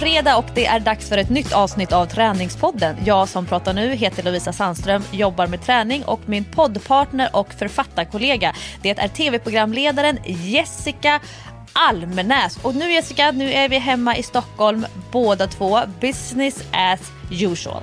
Det är fredag och det är dags för ett nytt avsnitt av Träningspodden. Jag som pratar nu heter Lovisa Sandström, jobbar med träning och min poddpartner och författarkollega det är tv-programledaren Jessica Almenäs. Och nu Jessica, nu är vi hemma i Stockholm båda två. Business as usual.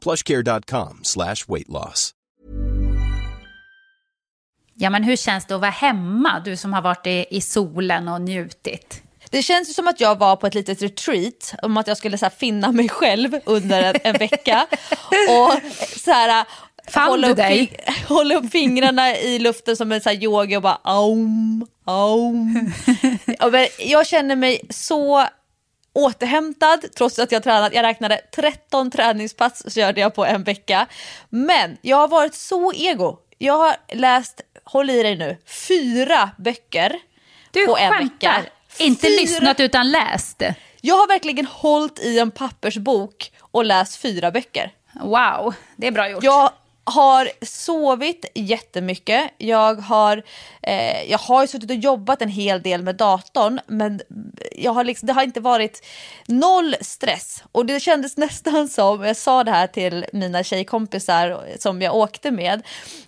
plushcare.com slash weight loss. Ja, men hur känns det att vara hemma, du som har varit i, i solen och njutit? Det känns som att jag var på ett litet retreat, om att jag skulle så här, finna mig själv under en, en vecka. Och så här, Fann hålla, du upp, dig? hålla upp fingrarna i luften som en så här yoga och bara aum, aum. Ja, men jag känner mig så återhämtad trots att jag tränat. Jag räknade 13 träningspass körde jag på en vecka. Men jag har varit så ego. Jag har läst, håll i dig nu, fyra böcker Du på en vecka. Inte Fyra- lyssnat utan läst. Jag har verkligen hållit i en pappersbok och läst fyra böcker. Wow, det är bra gjort. Jag har sovit jättemycket. Jag har, eh, jag har suttit och jobbat en hel del med datorn men jag har liksom, det har inte varit noll stress. Och det kändes nästan som, jag sa det här till mina tjejkompisar som jag åkte med.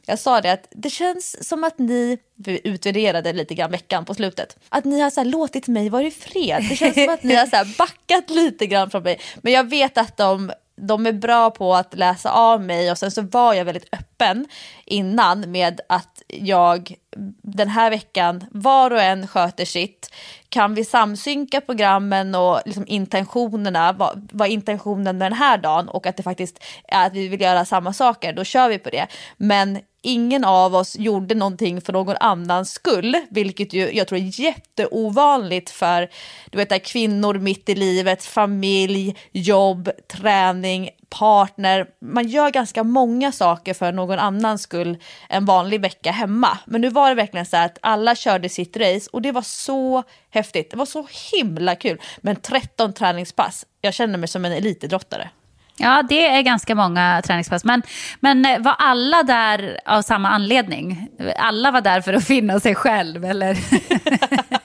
Jag sa det att det känns som att ni, vi utvärderade lite grann veckan på slutet, att ni har så här, låtit mig vara i fred. Det känns som att ni har så här, backat lite grann från mig. Men jag vet att de de är bra på att läsa av mig och sen så var jag väldigt öppen innan med att jag den här veckan, var och en sköter sitt. Kan vi samsynka programmen och liksom intentionerna, vad, vad är intentionen med den här dagen och att det faktiskt är att vi vill göra samma saker, då kör vi på det. Men ingen av oss gjorde någonting för någon annans skull, vilket ju jag tror är jätteovanligt för du vet, där kvinnor mitt i livet, familj, jobb, träning, partner. Man gör ganska många saker för någon annans skull en vanlig vecka hemma. Men nu var det verkligen så att alla körde sitt race och det var så häftigt. Det var så himla kul. Men 13 träningspass, jag känner mig som en elitidrottare. Ja, det är ganska många träningspass. Men, men eh, var alla där av samma anledning? Alla var där för att finna sig själv, eller?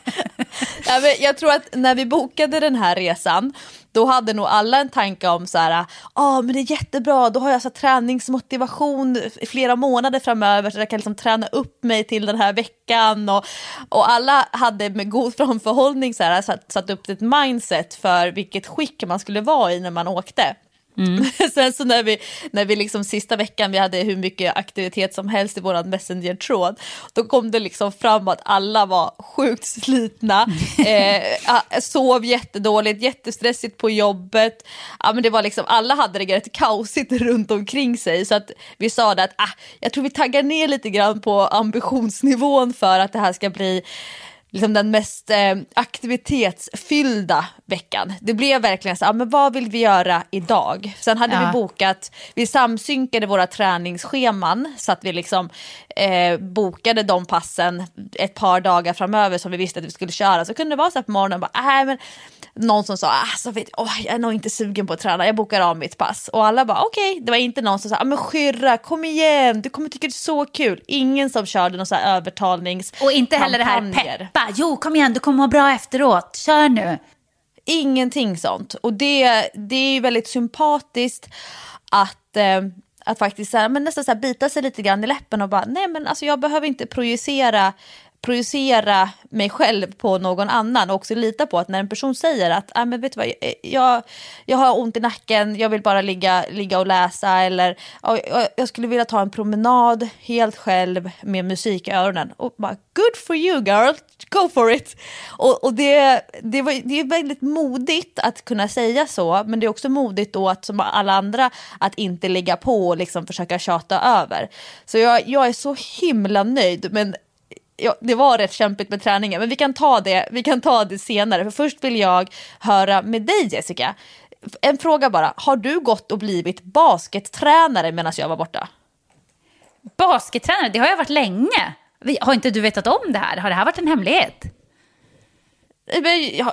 Ja, men jag tror att när vi bokade den här resan då hade nog alla en tanke om så här, ah, men det är jättebra, då har jag så träningsmotivation i flera månader framöver så jag kan liksom träna upp mig till den här veckan och, och alla hade med god framförhållning så här, satt, satt upp ett mindset för vilket skick man skulle vara i när man åkte. Sen så när vi, när vi liksom sista veckan vi hade hur mycket aktivitet som helst i våran messenger-tråd, då kom det liksom fram att alla var sjukt slitna, eh, ah, sov jättedåligt, jättestressigt på jobbet. Ja, men det var liksom, alla hade det rätt kaosigt runt omkring sig. Så att vi sa det att ah, jag tror vi taggar ner lite grann på ambitionsnivån för att det här ska bli liksom den mest eh, aktivitetsfyllda veckan. Det blev verkligen så, ah, men vad vill vi göra idag? Sen hade Ja. vi bokat, vi samsynkade våra träningsscheman så att vi liksom eh, bokade de passen ett par dagar framöver som vi visste att vi skulle köra. Så kunde det vara så här på morgonen, bara, äh, men någon som sa, alltså, vet, åh, jag är nog inte sugen på att träna, jag bokar av mitt pass. Och alla bara okej, det var inte någon som sa, ah, men Skyrra, kom igen, du kommer tycka det är så kul. Ingen som körde någon så här övertalnings Och inte heller det här peppa. Jo, kom igen, du kommer må bra efteråt. Kör nu. Ingenting sånt. Och det, det är ju väldigt sympatiskt att, eh, Att faktiskt så här, men nästan så här, bita sig lite grann i läppen och bara, nej men alltså jag behöver inte projicera projicera mig själv på någon annan och också lita på att när en person säger att ah, men vet du vad, jag, jag har ont i nacken, jag vill bara ligga, ligga och läsa eller ah, jag skulle vilja ta en promenad helt själv med musik i öronen. Och bara, good for you girl, go for it. Och, och det, det, var, det är väldigt modigt att kunna säga så, men det är också modigt då att som alla andra att inte ligga på och liksom försöka tjata över. Så jag, jag är så himla nöjd, men ja, det var rätt kämpigt med träningen, men vi kan, ta det, vi kan ta det senare. För först vill jag höra med dig Jessica. En fråga bara, har du gått och blivit baskettränare medan jag var borta? Baskettränare, det har jag varit länge. Har inte du vetat om det här? Har det här varit en hemlighet?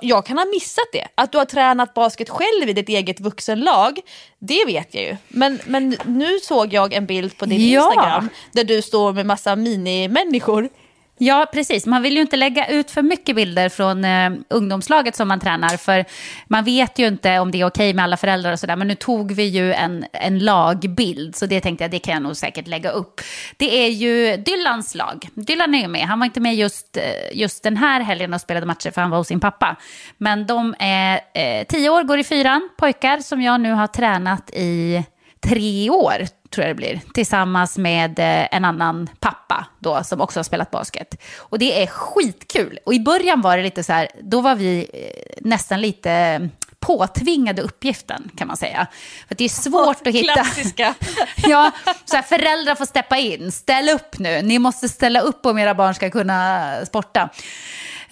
Jag kan ha missat det. Att du har tränat basket själv i ditt eget vuxenlag, det vet jag ju. Men, men nu såg jag en bild på din ja. Instagram där du står med massa minimänniskor. Ja, precis. Man vill ju inte lägga ut för mycket bilder från eh, ungdomslaget som man tränar. För man vet ju inte om det är okej med alla föräldrar och sådär. Men nu tog vi ju en, en lagbild. Så det tänkte jag, det kan jag nog säkert lägga upp. Det är ju Dylans lag. Dylan är ju med. Han var inte med just, eh, just den här helgen och spelade matcher för han var hos sin pappa. Men de är eh, tio år, går i fyran, pojkar som jag nu har tränat i tre år tror jag det blir, tillsammans med eh, en annan pappa då, som också har spelat basket. Och det är skitkul. Och i början var det lite så här, då var vi eh, nästan lite påtvingade uppgiften kan man säga. För det är svårt att hitta... Klassiska. ja, så här, föräldrar får steppa in. Ställ upp nu. Ni måste ställa upp om era barn ska kunna sporta.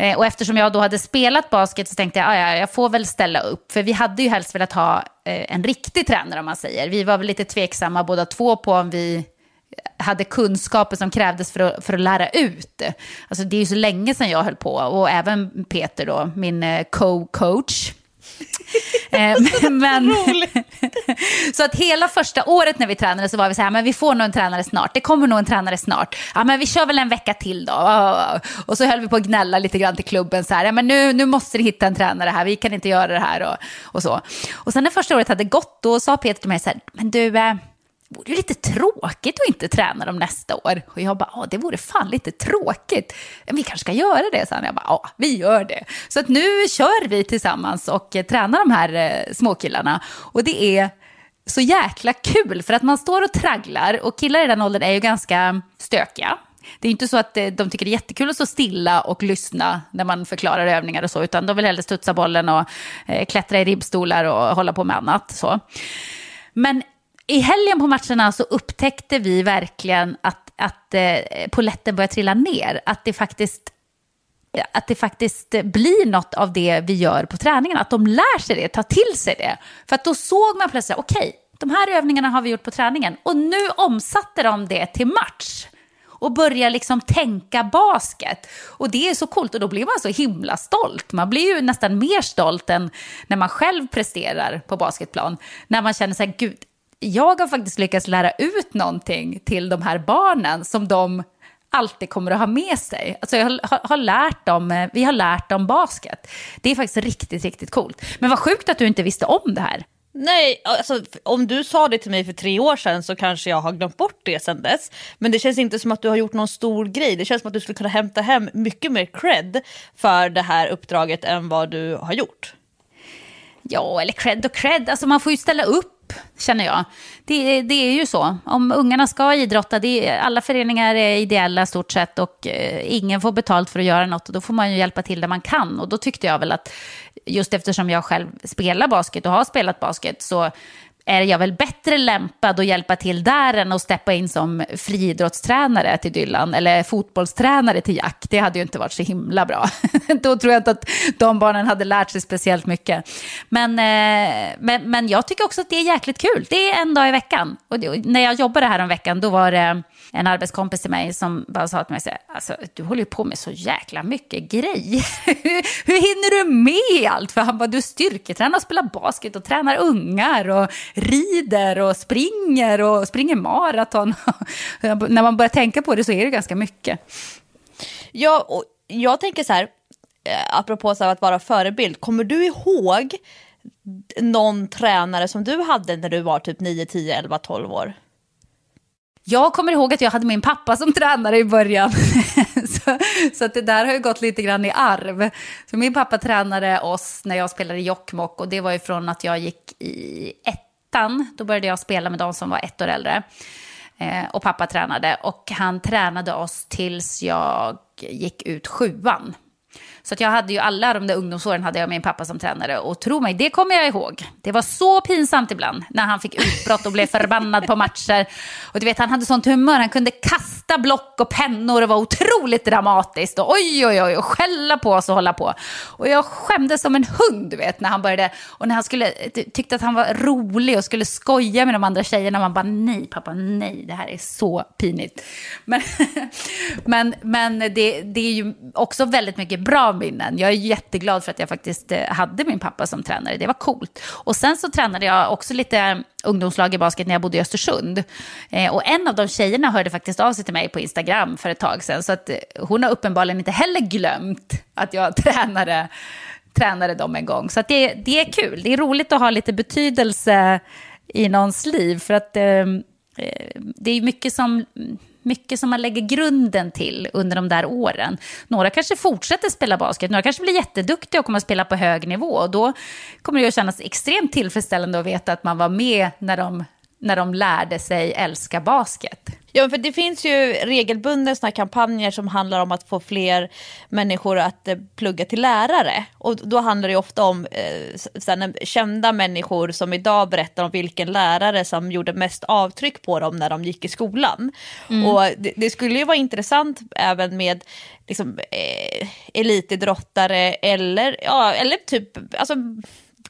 Eh, och eftersom jag då hade spelat basket så tänkte jag, ah, ja, jag får väl ställa upp. För vi hade ju helst velat ha eh, en riktig tränare om man säger. Vi var väl lite tveksamma båda två på om vi hade kunskaper som krävdes för att, för att lära ut. Alltså det är ju så länge sedan jag höll på och även Peter då, min eh, co-coach. Eh, men, så att hela första året när vi tränade så var vi så här, men vi får nog en tränare snart. Det kommer nog en tränare snart. Ja, men vi kör väl en vecka till då. Och så höll vi på att gnälla lite grann till klubben så här, ja, men nu, nu måste ni hitta en tränare här, vi kan inte göra det här och, och så. Och sen när första året hade gått, då sa Peter till mig så här, men du, eh, det vore lite tråkigt att inte träna dem nästa år. Och jag bara, ja det vore fan lite tråkigt. Vi kanske ska göra det, sa han. Jag bara, ja vi gör det. Så att nu kör vi tillsammans och eh, tränar de här eh, småkillarna. Och det är så jäkla kul, för att man står och tragglar och killar i den åldern är ju ganska stökiga. Det är inte så att eh, de tycker det är jättekul att stå stilla och lyssna när man förklarar övningar och så, utan de vill hellre studsa bollen och eh, klättra i ribbstolar och hålla på med annat. Så. Men i helgen på matcherna så upptäckte vi verkligen att, att eh, poletten börjar trilla ner. Att det faktiskt att det faktiskt blir något av det vi gör på träningen. Att de lär sig det, tar till sig det. För att då såg man plötsligt, okej, okay, de här övningarna har vi gjort på träningen. Och nu omsatte de det till match. Och börja liksom tänka basket. Och det är så coolt och då blir man så himla stolt. Man blir ju nästan mer stolt än när man själv presterar på basketplan. När man känner så här, gud, jag har faktiskt lyckats lära ut någonting till de här barnen som de alltid kommer att ha med sig. Alltså jag har, har, lärt dem, eh, vi har lärt dem basket. Det är faktiskt riktigt, riktigt coolt. Men vad sjukt att du inte visste om det här. Nej, alltså, om du sa det till mig för tre år sedan så kanske jag har glömt bort det sedan dess. Men det känns inte som att du har gjort någon stor grej. Det känns som att du skulle kunna hämta hem mycket mer cred för det här uppdraget än vad du har gjort. Ja, eller cred och cred. Alltså man får ju ställa upp känner jag. Det, det är ju så. Om ungarna ska idrotta, det är, alla föreningar är ideella stort sett och eh, ingen får betalt för att göra något. Och då får man ju hjälpa till där man kan. Och då tyckte jag väl att just eftersom jag själv spelar basket och har spelat basket så är jag väl bättre lämpad att hjälpa till där än att steppa in som friidrottstränare till Dylan eller fotbollstränare till Jack. Det hade ju inte varit så himla bra. Då tror jag inte att de barnen hade lärt sig speciellt mycket. Men, eh, men, men jag tycker också att det är jäkligt kul. Det är en dag i veckan. Och när jag jobbade här om veckan då var det en arbetskompis till mig som bara sa till mig, så alltså, du håller ju på med så jäkla mycket grejer. Hur hinner du med allt? För han bara, du styrketränar och spelar basket och tränar ungar och rider och springer och springer maraton. När man börjar tänka på det så är det ganska mycket. Ja, och jag tänker så här, eh, apropå så att vara förebild, kommer du ihåg någon tränare som du hade när du var typ 9, 10, 11, 12 år? Jag kommer ihåg att jag hade min pappa som tränare i början. så, så att det där har ju gått lite grann i arv. Så min pappa tränade oss när jag spelade i Jokkmokk och det var ju från att jag gick i ettan. Då började jag spela med de som var ett år äldre. Eh, och pappa tränade och han tränade oss tills jag gick ut sjuan. Så att jag hade ju alla de där ungdomsåren hade jag min pappa som tränare. Och tro mig, det kommer jag ihåg. Det var så pinsamt ibland när han fick utbrott och blev förbannad på matcher. Och du vet, han hade sånt humör. Han kunde kasta block och pennor och var otroligt dramatiskt. Och oj, oj, oj, och skälla på oss och hålla på. Och jag skämdes som en hund, du vet, när han började. Och när han skulle, tyckte att han var rolig och skulle skoja med de andra tjejerna. Man bara, nej pappa, nej, det här är så pinigt. Men, men, men det, det är ju också väldigt mycket bra minnen. Jag är jätteglad för att jag faktiskt eh, hade min pappa som tränare. Det var coolt. Och sen så tränade jag också lite eh, ungdomslag i basket när jag bodde i Östersund. Eh, och en av de tjejerna hörde faktiskt av sig till mig på Instagram för ett tag sedan. Så att eh, hon har uppenbarligen inte heller glömt att jag tränade, tränade dem en gång. Så att det, det är kul. Det är roligt att ha lite betydelse i någons liv. För att eh, Eh, det är mycket som mycket som man lägger grunden till under de där åren. Några kanske fortsätter spela basket, några kanske blir jätteduktiga och kommer att spela på hög nivå. Och då kommer det att kännas extremt tillfredsställande att veta att man var med när de när de lärde sig älska basket. Ja, för det finns ju regelbundet såna kampanjer som handlar om att få fler människor att eh, plugga till lärare. Och då handlar det ofta om eh, kända människor som idag berättar om vilken lärare som gjorde mest avtryck på dem när de gick i skolan. Mm. Och det, det, skulle ju vara intressant även med liksom, eh, elitidrottare eller, ja, eller typ, alltså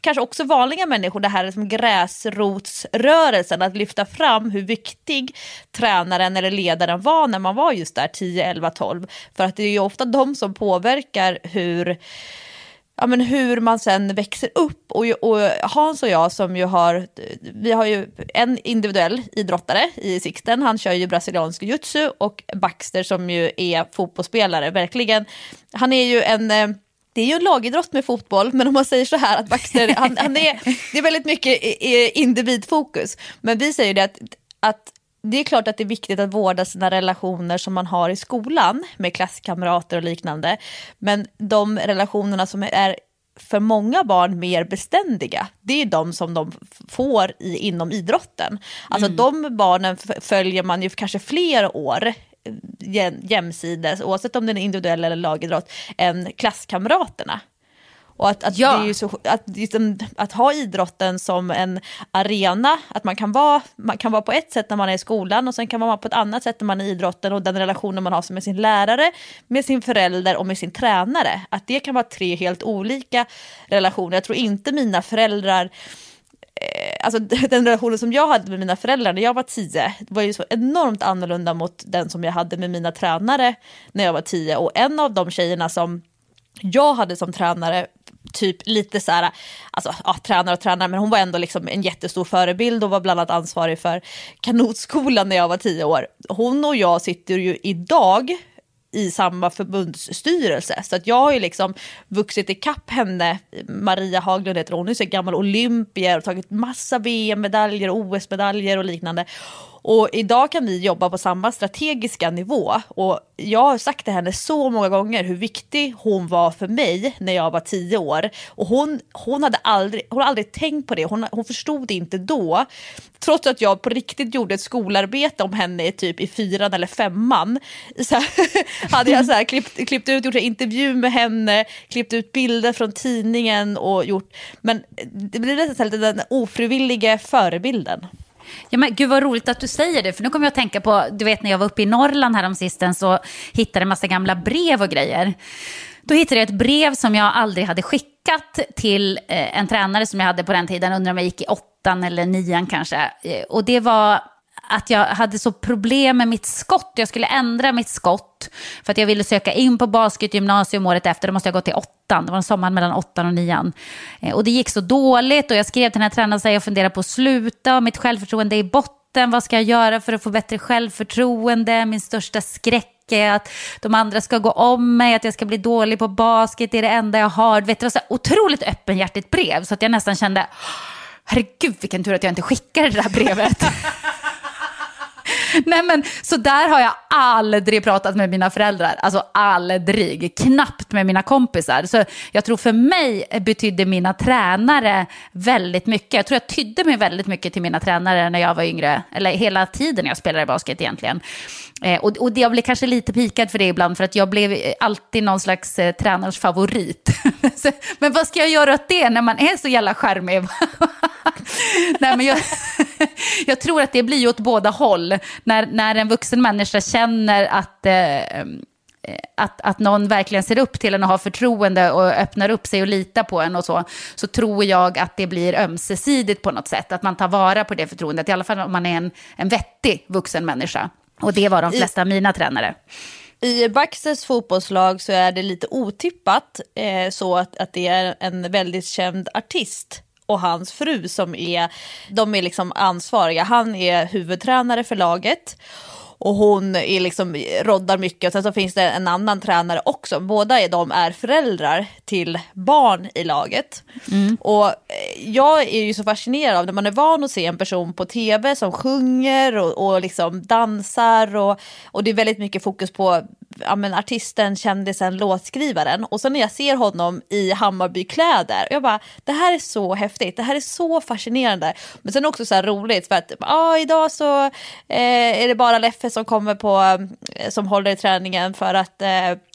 kanske också vanliga människor, det här som gräsrotsrörelsen, att lyfta fram hur viktig tränaren eller ledaren var när man var just där 10, 11, 12. För att det är ju ofta de som påverkar hur ja, men hur man sen växer upp. Och, och, Hans och jag som ju har, vi har ju en individuell idrottare i Sixten, han kör ju brasiliansk jujutsu och Baxter som ju är fotbollsspelare, verkligen. Han är ju en eh, det är ju en lagidrott med fotboll, men om man säger så här att Baxter, han, han är, det är väldigt mycket individfokus. Men vi säger det att, att det är klart att det är viktigt att vårda sina relationer som man har i skolan med klasskamrater och liknande. Men de relationerna som är för många barn mer beständiga, det är de som de får i, inom idrotten. Alltså mm. de barnen följer man ju kanske fler år jämsides, oavsett om det är individuell eller lagidrott, än klasskamraterna. Och att, att, ja. det är så, att, att ha idrotten som en arena, att man kan, vara, man kan vara på ett sätt när man är i skolan och sen kan man vara på ett annat sätt när man är i idrotten och den relationen man har med sin lärare, med sin förälder och med sin tränare. Att det kan vara tre helt olika relationer. Jag tror inte mina föräldrar Eh, alltså den relationen som jag hade med mina föräldrar när jag var tio var ju så enormt annorlunda mot den som jag hade med mina tränare när jag var tio. Och en av de tjejerna som jag hade som tränare, typ lite så här, alltså ja, tränare och tränare, men hon var ändå liksom en jättestor förebild och var bland annat ansvarig för kanotskolan när jag var tio år. Hon och jag sitter ju idag i samma förbundsstyrelse. Så att jag har ju liksom vuxit ikapp henne, Maria Haglund heter hon, hon är så gammal olympier och tagit massa VM-medaljer, OS-medaljer och liknande. Och idag kan vi jobba på samma strategiska nivå. Och jag har sagt till henne så många gånger hur viktig hon var för mig när jag var tio år. Och hon, hon, hade, aldrig, hon hade aldrig tänkt på det, hon, hon förstod det inte då. Trots att jag på riktigt gjorde ett skolarbete om henne typ i fyran eller femman. Så här, hade jag så här, klippt, klippt ut, gjort en intervju med henne, klippt ut bilder från tidningen och gjort... Men det blir nästan lite den ofrivilliga förebilden. Ja, men gud vad roligt att du säger det, för nu kommer jag att tänka på, du vet när jag var uppe i Norrland häromsistens så hittade en massa gamla brev och grejer. Då hittade jag ett brev som jag aldrig hade skickat till eh, en tränare som jag hade på den tiden, undrar om jag gick i åttan eller nian kanske. Eh, och det var att jag hade så problem med mitt skott. Jag skulle ändra mitt skott för att jag ville söka in på basketgymnasium året efter. Då måste jag gå till åttan. Det var en sommar mellan åttan och nian. Eh, och det gick så dåligt och jag skrev till den här tränaren att jag funderar på att sluta. Mitt självförtroende är i botten. Vad ska jag göra för att få bättre självförtroende? Min största skräck är att de andra ska gå om mig, att jag ska bli dålig på basket. Det är det enda jag har. Vet, det var så otroligt öppenhjärtigt brev så att jag nästan kände herregud vilken tur att jag inte skickade det där brevet. Nej, men, så där har jag aldrig pratat med mina föräldrar. Alltså aldrig. Knappt med mina kompisar. Så jag tror för mig betydde mina tränare väldigt mycket. Jag tror jag tydde mig väldigt mycket till mina tränare när jag var yngre. Eller hela tiden jag spelade basket egentligen. Eh, och, och jag blev kanske lite pikad för det ibland, för att jag blev alltid någon slags eh, tränars favorit. men vad ska jag göra åt det när man är så jävla charmig? Nej, men jag, jag tror att det blir åt båda håll. När, när en vuxen människa känner att, eh, eh, att, att någon verkligen ser upp till en och har förtroende och öppnar upp sig och litar på en och så, så tror jag att det blir ömsesidigt på något sätt. Att man tar vara på det förtroendet, i alla fall om man är en, en vettig vuxen människa. Och det var de flesta av mina tränare. I Baxters fotbollslag så är det lite otippat eh, så att, att det är en väldigt känd artist och hans fru som är, de är liksom ansvariga. Han är huvudtränare för laget och hon är liksom, roddar mycket. Och sen så finns det en annan tränare också. Båda är de är föräldrar till barn i laget. Mm. Och eh, jag är ju så fascinerad av när man är van att se en person på tv som sjunger och, och liksom dansar och, och det är väldigt mycket fokus på ja, men artisten, kändisen, låtskrivaren. Och sen när jag ser honom i Hammarbykläder, jag bara, det här är så häftigt, det här är så fascinerande. Men sen också så här roligt för att ah, idag så eh, är det bara Leffe som kommer på, eh, som håller i träningen för att eh,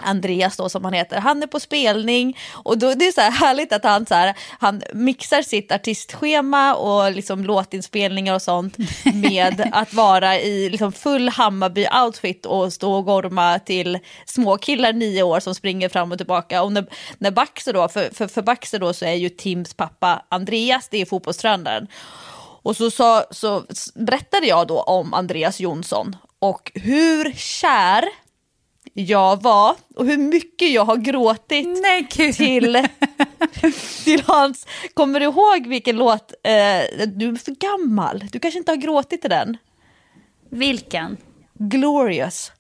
Andreas då som han heter, han är på spelning. Och då, det är så här härligt att han, så här, han mixar sitt artistschema och liksom låtinspelningar och sånt med att vara i liksom full Hammarby-outfit och stå och gorma till småkillar nio år som springer fram och tillbaka. Och när, när Baxter då, för, för, för Baxter då så är ju Tims pappa Andreas, det är fotbollstränaren. Och så, så, så berättade jag då om Andreas Jonsson och hur kär jag var och hur mycket jag har gråtit Nej, till, till hans... Kommer du ihåg vilken låt? Eh, du är för gammal, du kanske inte har gråtit till den? Vilken? Glorious.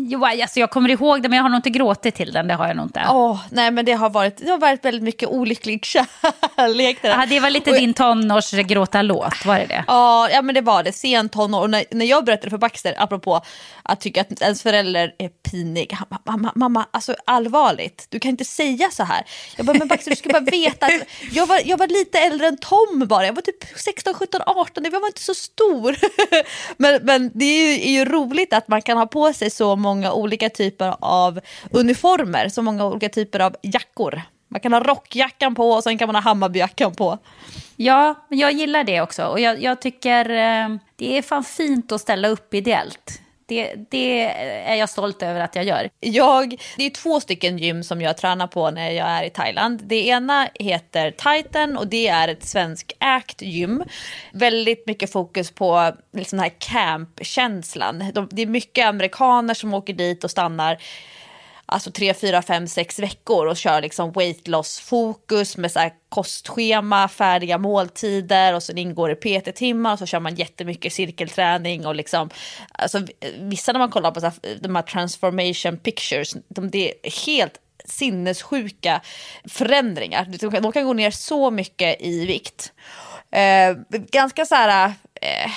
Jo, alltså jag kommer ihåg det, men jag har nog inte gråtit till den. Det har jag nog inte. Oh, nej, men det har, varit, det har varit väldigt mycket olycklig kärlek. Det, det var lite och, din tonårsgråta-låt, var det det? Ja, ja, men det var det. Sen tonår. Och när, när jag berättade för Baxter, apropå att tycka att ens förälder är pinig. Mamma, mamma, alltså allvarligt, du kan inte säga så här. Jag bara, men Baxter, du ska bara veta att jag var, jag var lite äldre än Tom bara. Jag var typ 16, 17, 18, jag var inte så stor. men, men det är ju, är ju roligt att man kan ha på sig så många många olika typer av uniformer, så många olika typer av jackor. Man kan ha rockjackan på och sen kan man ha Hammarbyjackan på. Ja, men jag gillar det också. Och jag, jag tycker eh, det är fan fint att ställa upp ideellt. Det, det, är jag stolt över att jag gör. Jag, det är två stycken gym som jag tränar på när jag är i Thailand. Det ena heter Titan och det är ett svenskägt gym. Väldigt mycket fokus på liksom den här campkänslan. De, det är mycket amerikaner som åker dit och stannar alltså tre, fyra, fem, sex veckor och kör liksom weight loss fokus med så kostschema, färdiga måltider och sen ingår det PT-timmar och så kör man jättemycket cirkelträning och liksom, alltså vissa när man kollar på så här, de här transformation pictures, de, det är helt sinnessjuka förändringar. De kan gå ner så mycket i vikt. Eh, ganska så här, eh,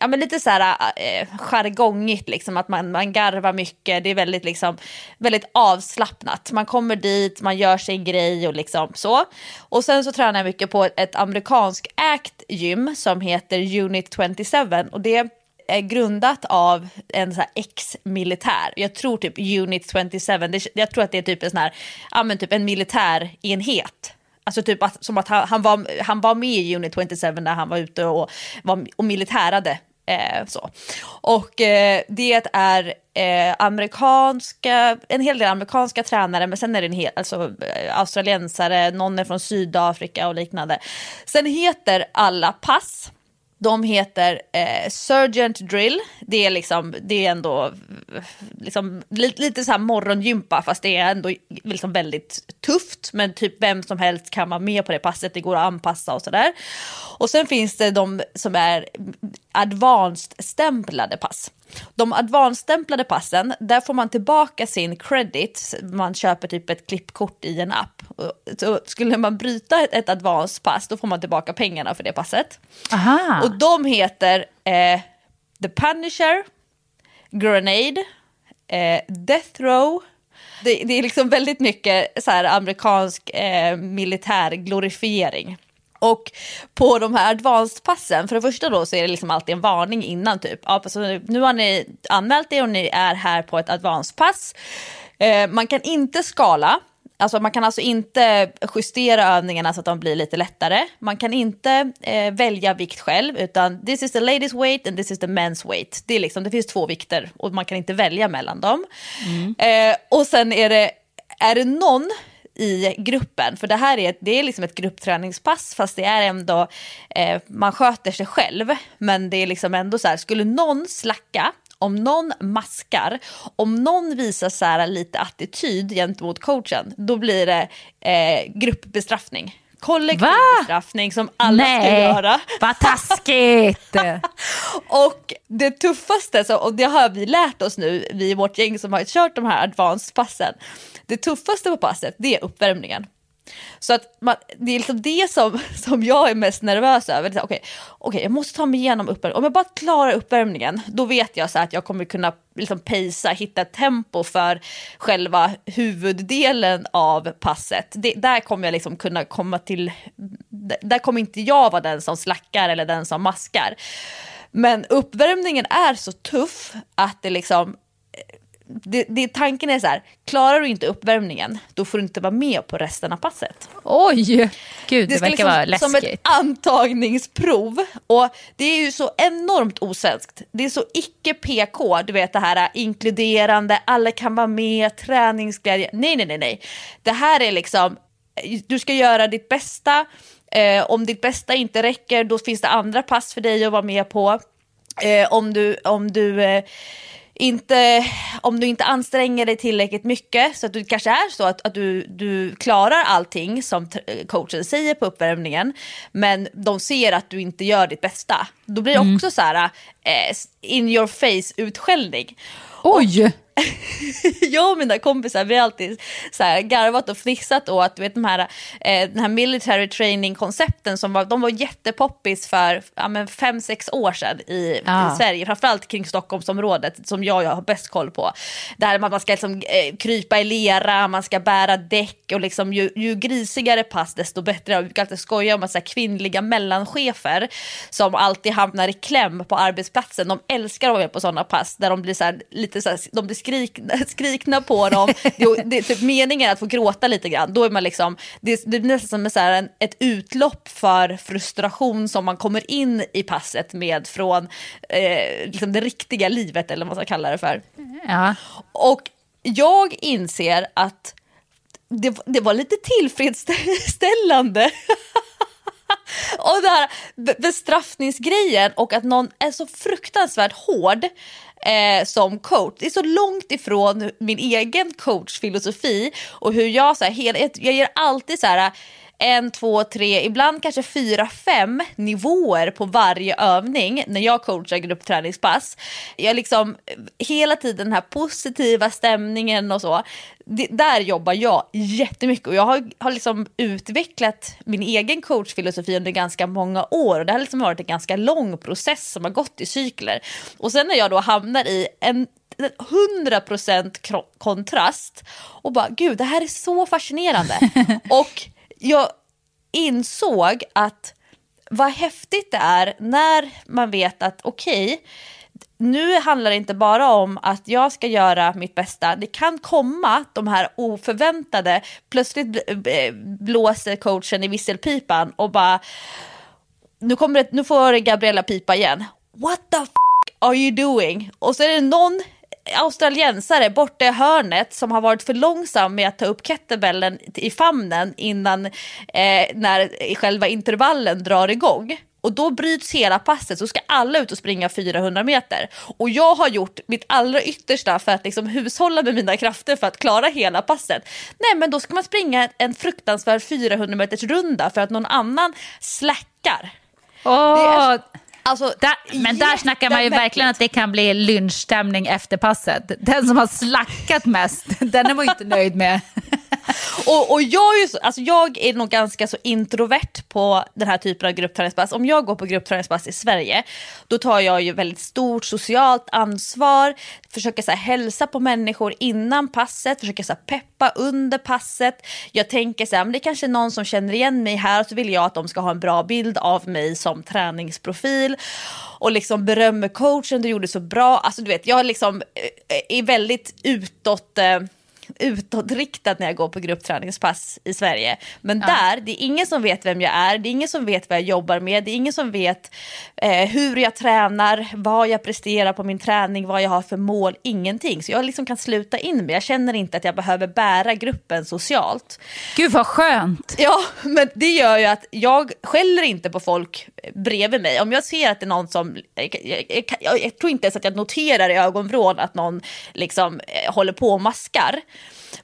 ja men lite så här eh, jargongigt liksom, att man, man garvar mycket, det är väldigt liksom, väldigt avslappnat. Man kommer dit, man gör sin grej och liksom så. Och sen så tränar jag mycket på ett, amerikansk ägt gym som heter Unit 27 och det är grundat av en så ex-militär. Jag tror typ Unit 27, det, jag tror att det är typ en sån här, ja men typ en militärenhet Alltså typ att, som att han, han, var, han var med i Unit 27 när han var ute och, var, och militärade. Eh, så. Och eh, det är eh, amerikanska, en hel del amerikanska tränare, men sen är det en hel, alltså, eh, australiensare, någon är från Sydafrika och liknande. Sen heter alla pass de heter eh, Surgent Drill. Det är, liksom, det är ändå liksom, lite, lite så här morgongympa fast det är ändå liksom väldigt tufft. Men typ vem som helst kan vara med på det passet. Det går att anpassa och sådär. Och sen finns det de som är advanced-stämplade pass. De advanced-stämplade passen, där får man tillbaka sin credit. Man köper typ ett klippkort i en app. Så skulle man bryta ett, ett advanced pass, då får man tillbaka pengarna för det passet. Aha. Och de heter eh, The Punisher, Grenade, eh, Death Row. Det, det, är liksom väldigt mycket så här amerikansk eh, militär glorifiering. Och på de här advanced-passen, för det första då så är det liksom alltid en varning innan typ. Ja, så nu har ni anmält er och ni är här på ett advanced-pass. Eh, man kan inte skala, Alltså man kan alltså inte justera övningarna så att de blir lite lättare. Man kan inte eh, välja vikt själv, utan this is the ladies weight and this is the men's weight. Det, är liksom, det finns två vikter och man kan inte välja mellan dem. Mm. Eh, och sen är det, är det någon i gruppen. För det här är, det är liksom ett gruppträningspass fast det är ändå, eh, man sköter sig själv. Men det är liksom ändå så här, skulle någon slacka om någon maskar, om någon visar så här lite attityd gentemot coachen, då blir det eh, gruppbestraffning. Kollektiv Va? bestraffning som alla Nej, ska göra. Vad taskigt! och det tuffaste, så, och det har vi lärt oss nu, vi i vårt gäng som har kört de här advanced-passen, det tuffaste på passet det är uppvärmningen. Så att man, det är liksom det som, som jag är mest nervös över. Okej, okay, okay, jag måste ta mig igenom uppvärmningen. Om jag bara klarar uppvärmningen, då vet jag så att jag kommer kunna liksom pacea, hitta tempo för själva huvuddelen av passet. Det, där kommer jag liksom kunna komma till, där kommer inte jag vara den som slackar eller den som maskar. Men uppvärmningen är så tuff att det liksom det, det, tanken är så här, klarar du inte uppvärmningen, då får du inte vara med på resten av passet. Oj, gud det, det verkar liksom, vara läskigt. Som ett antagningsprov. Och det är ju så enormt osvenskt. Det är så icke PK, du vet det här inkluderande, alla kan vara med, träningsglädje. Nej, nej, nej, nej. Det här är liksom, du ska göra ditt bästa. Eh, om ditt bästa inte räcker, då finns det andra pass för dig att vara med på. Eh, om du, om du eh, inte, om du inte anstränger dig tillräckligt mycket så att du kanske är så att, att du, du klarar allting som coachen säger på uppvärmningen men de ser att du inte gör ditt bästa. Då blir det mm. också så här eh, in your face utskällning. Oj! Jag och mina kompisar vi har alltid så här garvat och fnissat åt du vet, de här, eh, den här military training koncepten som var, de var jättepoppis för ja, fem, sex år sedan i, ah. i Sverige, framförallt kring Stockholmsområdet som jag, jag har bäst koll på. Där man, man ska liksom, eh, krypa i lera, man ska bära däck och liksom, ju, ju grisigare pass desto bättre. Vi brukar alltid skoja om att så här, kvinnliga mellanchefer som alltid hamnar i kläm på arbetsplatsen, de älskar att vara med på sådana pass där de blir så här, lite så här, de blir skrik, skrikna på dem. Det, det är typ meningen att få gråta lite grann. Då är man liksom, det, det är nästan som så en, ett utlopp för frustration som man kommer in i passet med från eh, liksom det riktiga livet eller vad man ska kalla det för. Ja. Och jag inser att det, det var lite tillfredsställande och det här bestraffningsgrejen och att någon är så fruktansvärt hård eh, som coach. Det är så långt ifrån min egen coachfilosofi och hur jag, så här, hela, jag ger alltid så här en, två, tre, ibland kanske fyra, fem nivåer på varje övning när jag coachar gruppträningspass. Jag liksom hela tiden den här positiva stämningen och så. Det, där jobbar jag jättemycket och jag har, har liksom utvecklat min egen coachfilosofi under ganska många år och det har liksom varit en ganska lång process som har gått i cykler. Och sen när jag då hamnar i en 100% kontrast och bara gud det här är så fascinerande. och jag insåg att vad häftigt det är när man vet att okej, okay, nu handlar det inte bara om att jag ska göra mitt bästa. Det kan komma de här oförväntade, plötsligt eh, blåser coachen i visselpipan och bara, nu, kommer det, nu får Gabriella pipa igen. What the f are you doing? Och så är det någon australiensare borta i hörnet som har varit för långsam med att ta upp kettlebellen i famnen innan eh, när själva intervallen drar igång. Och då bryts hela passet så ska alla ut och springa 400 meter. Och jag har gjort mitt allra yttersta för att liksom hushålla med mina krafter för att klara hela passet. Nej men då ska man springa en fruktansvärd 400 meters runda för att någon annan släckar. Oh. Alltså, där, men där snackar man ju verkligen att det kan bli lynchstämning efter passet. Den som har slackat mest, den är man ju inte nöjd med. och, och jag, är ju så, alltså jag är nog ganska så introvert på den här typen av gruppträningspass. Om jag går på gruppträningspass i Sverige, då tar jag ju väldigt stort socialt ansvar, försöker så här, hälsa på människor innan passet, försöker så här, peppa under passet. Jag tänker så här, men det är kanske är någon som känner igen mig här, så vill jag att de ska ha en bra bild av mig som träningsprofil och liksom berömmer coachen, du gjorde så bra. Alltså du vet, jag liksom eh, eh, är väldigt utåt eh, utåtriktad när jag går på gruppträningspass i Sverige. Men där, det är ingen som vet vem jag är, det är ingen som vet vad jag jobbar med, det är ingen som vet eh, hur jag tränar, vad jag presterar på min träning, vad jag har för mål, ingenting. Så jag liksom kan sluta in mig, jag känner inte att jag behöver bära gruppen socialt. Gud vad skönt. Ja, men det gör ju att jag skäller inte på folk bredvid mig. Om jag ser att det är någon som, jag, jag, jag, jag tror inte ens att jag noterar i ögonvrån att någon liksom eh, håller på och maskar.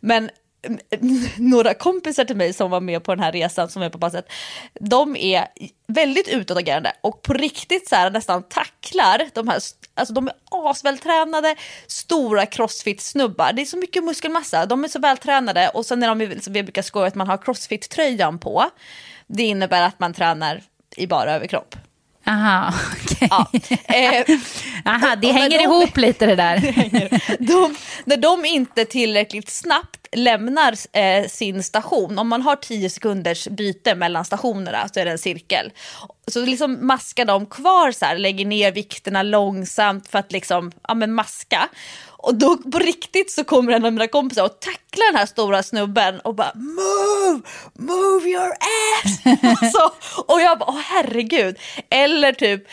Men några kompisar till mig som var med på den här resan som är på passet, de är väldigt utåtagerande och på riktigt så här nästan tacklar de här, alltså de är asvältränade, stora crossfit-snubbar. Det är så mycket muskelmassa, de är så vältränade och sen när de, som vi brukar skoja att man har crossfit-tröjan på, det innebär att man tränar i bara överkropp. Aha, okej. Ja. Eh, Aha, det hänger de- ihop lite det där. de, när de inte tillräckligt snabbt lämnar eh, sin station, om man har 10 sekunders byte mellan stationerna så är det en cirkel. Så liksom maskar de kvar så här, lägger ner vikterna långsamt för att liksom, ja men maska. Och då på riktigt så kommer en av mina kompisar och tacklar den här stora snubben och bara move, move your ass. alltså, och jag bara, åh herregud. Eller typ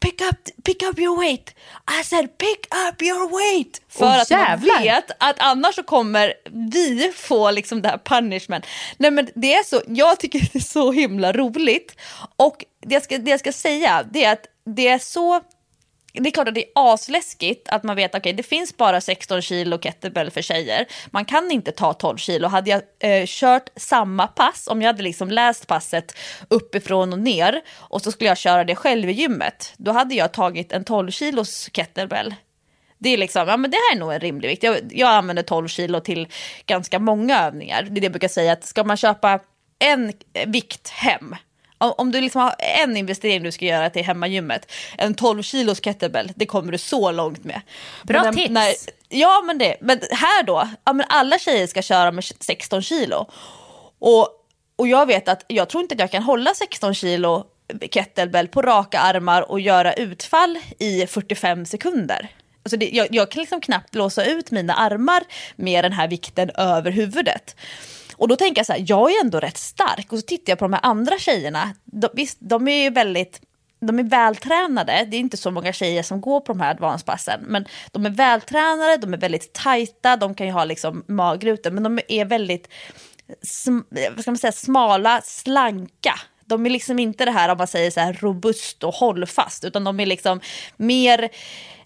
pick up, pick up your weight. I said pick up your weight. För Åh, att man jävlar. vet att annars så kommer vi få liksom det här punishment. Nej men det är så, jag tycker det är så himla roligt. Och det jag ska, det jag ska säga det är att det är så det är klart att det är asläskigt att man vet att okay, det finns bara 16 kilo kettlebell för tjejer. Man kan inte ta 12 kilo. Hade jag eh, kört samma pass, om jag hade liksom läst passet uppifrån och ner och så skulle jag köra det själv i gymmet, då hade jag tagit en 12 kilos kettlebell. Det är liksom, ja men det här är nog en rimlig vikt. Jag, jag använder 12 kilo till ganska många övningar. Det är det jag brukar säga, att ska man köpa en vikt hem, om, du liksom har en investering du ska göra till hemmagymmet, en 12 kilos kettlebell, det kommer du så långt med. Bra Men tips. ja men det, men här då, ja, men alla tjejer ska köra med 16 kilo. Och, och jag vet att jag tror inte att jag kan hålla 16 kilo kettlebell på raka armar och göra utfall i 45 sekunder. Alltså det, jag, jag kan liksom knappt blåsa ut mina armar med den här vikten över huvudet. Och då tänker jag så här, jag är ändå rätt stark. Och så tittar jag på de här andra tjejerna. De, visst, de är ju väldigt de är vältränade, det är inte så många tjejer som går på de här advanspassen, men de är vältränade, de är väldigt tajta, de kan ju ha liksom magrutor, men de är väldigt sm vad ska man säga, smala, slanka. De är liksom inte det här om man säger så här robust och hållfast, utan de är liksom mer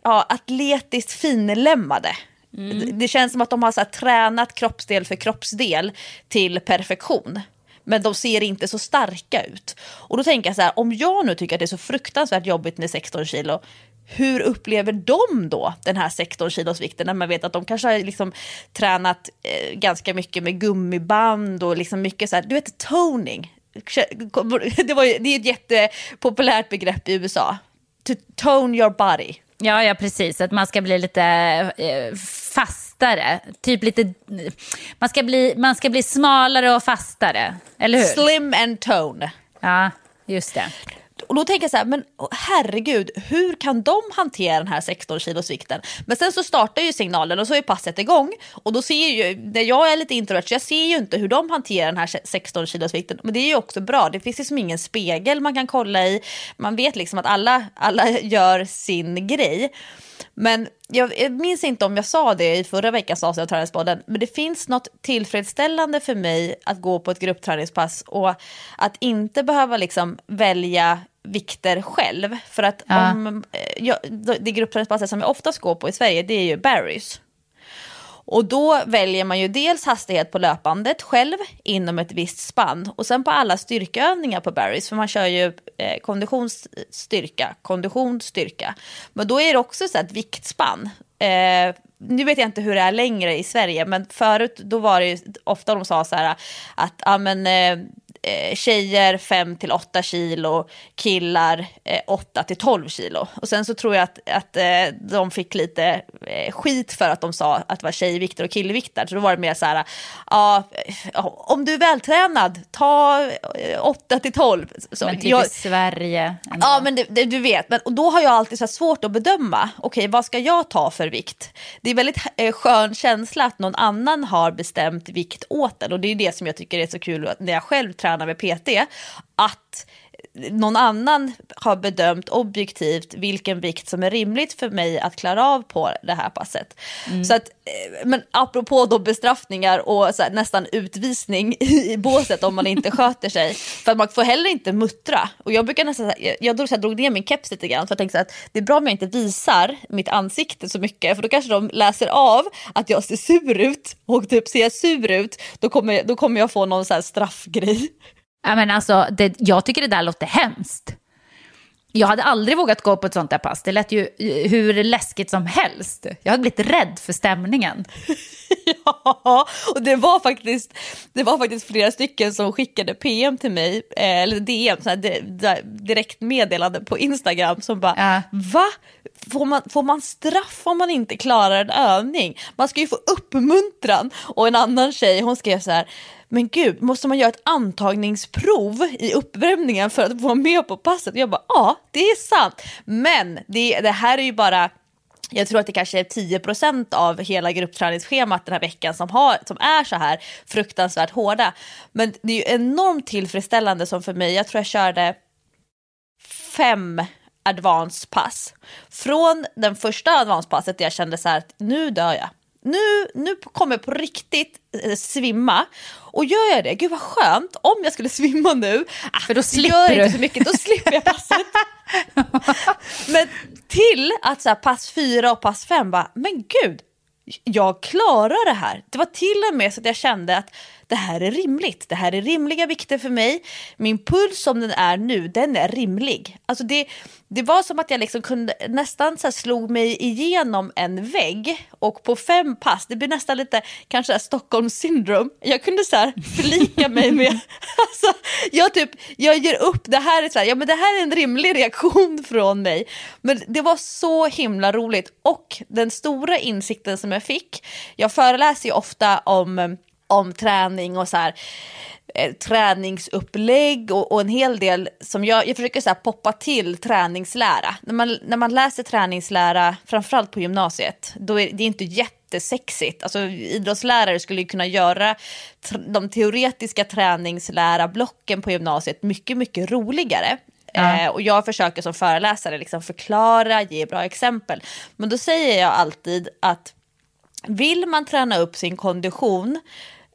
ja, atletiskt finlemmade. Mm. Det- Det känns som att de har så här tränat kroppsdel för kroppsdel till perfektion. Men de ser inte så starka ut. Och då tänker jag så här, om jag nu tycker att det är så fruktansvärt jobbigt med 16 kilo, hur upplever de då den här 16 kilos vikten när man vet att de kanske har liksom tränat eh, ganska mycket med gummiband och liksom mycket så här, du vet toning. Det, var, ju- det är ett jättepopulärt begrepp i USA. To tone your body. Ja, ja, precis. Att man ska bli lite eh, fastare. Typ lite... Man ska, bli, man ska bli smalare och fastare. Eller hur? Slim and tone. Ja, just det. Och då tänker jag så här, men herregud, hur kan de hantera den här 16 kilos vikten? Men sen så startar ju signalen och så är passet igång. Och då ser ju, när jag är lite introvert så jag ser ju inte hur de hanterar den här 16 kilos vikten. Men det är ju också bra, det finns liksom ingen spegel man kan kolla i. Man vet liksom att alla, alla gör sin grej. Men jag, jag minns inte om jag sa det i förra veckans avsnitt av Träningspodden, men det finns något tillfredsställande för mig att gå på ett gruppträningspass och att inte behöva liksom välja vikter själv. För att Ja. om, eh, jag, det gruppträningspasset som jag oftast går på i Sverige, det är ju Barry's. Och då väljer man ju dels hastighet på löpandet själv inom ett visst spann och sen på alla styrkeövningar på Barry's, för man kör ju eh, konditionsstyrka, konditionsstyrka. Men då är det också så ett viktspann. Eh, nu vet jag inte hur det är längre i Sverige, men förut då var det ju ofta de sa så här att ja, men, eh, eh, tjejer 5 till 8 kilo, killar eh, 8 till 12 kilo. Och sen så tror jag att, att eh, de fick lite eh, skit för att de sa att det var tjejvikter och killvikter. Så då var det mer så här, ja, om du är vältränad, ta 8 eh, till 12. Så, men typ jag, i Sverige. Ändå. Ja, men det, det, du vet. Men, och då har jag alltid så svårt att bedöma, okej, okay, vad ska jag ta för vikt? Det är väldigt eh, skön känsla att någon annan har bestämt vikt åt en. Och det är det som jag tycker är så kul när jag själv tränar tränar med PT, att någon annan har bedömt objektivt vilken vikt som är rimligt för mig att klara av på det här passet. Mm. Så att, eh, men apropå då bestraffningar och här, nästan utvisning i båset om man inte sköter sig. För man får heller inte muttra. Och jag brukar nästan, jag drog, så här, drog ner min keps lite grann för jag tänkte att det är bra om jag inte visar mitt ansikte så mycket för då kanske de läser av att jag ser sur ut och typ ser jag sur ut då kommer, då kommer jag få någon så här straffgrej. Men alltså, det, jag tycker det där låter hemskt. Jag hade aldrig vågat gå på ett sånt där pass. Det lät ju eh, hur läskigt som helst. Jag hade blivit rädd för stämningen. ja, och det var, faktiskt, det var faktiskt flera stycken som skickade PM till mig, eh, eller DM, så här, direkt meddelande på Instagram som bara, ja. va? Får man, får man straff om man inte klarar en övning? Man ska ju få uppmuntran. Och en annan tjej, hon skrev så här, men gud, måste man göra ett antagningsprov i uppvärmningen för att få vara med på passet? Jag bara, ja, det är sant. Men det, det här är ju bara jag tror att det kanske är 10% av hela gruppträningsschemat den här veckan som, har, som är så här fruktansvärt hårda. Men det är ju enormt tillfredsställande som för mig, jag tror jag körde fem advance-pass. Från den första advance-passet där jag kände så här att nu dör jag nu, nu kommer jag på riktigt eh, svimma. Och gör jag det, gud vad skönt, om jag skulle svimma nu, ah, för då slipper du. inte så mycket, då slipper jag passet. men till att så här, pass fyra och pass fem, bara, men gud, jag klarar det här. Det var till och med så att jag kände att det här är rimligt. Det här är rimliga vikter för mig. Min puls som den är nu, den är rimlig. Alltså det, det var som att jag liksom kunde nästan så slog mig igenom en vägg och på fem pass, det blir nästan lite kanske Stockholm syndrom. Jag kunde så här förlika mig med, alltså jag typ, jag ger upp, det här är så här, ja men det här är en rimlig reaktion från mig. Men det var så himla roligt och den stora insikten som jag fick, jag föreläser ju ofta om om träning och så här, eh, träningsupplägg och, och, en hel del som jag, jag försöker så poppa till träningslära. När man, när man läser träningslära, framförallt på gymnasiet, då är det inte jättesexigt. Alltså, idrottslärare skulle kunna göra de teoretiska träningslära blocken på gymnasiet mycket, mycket roligare. Ja. Eh, och jag försöker som föreläsare liksom förklara, ge bra exempel. Men då säger jag alltid att vill man träna upp sin kondition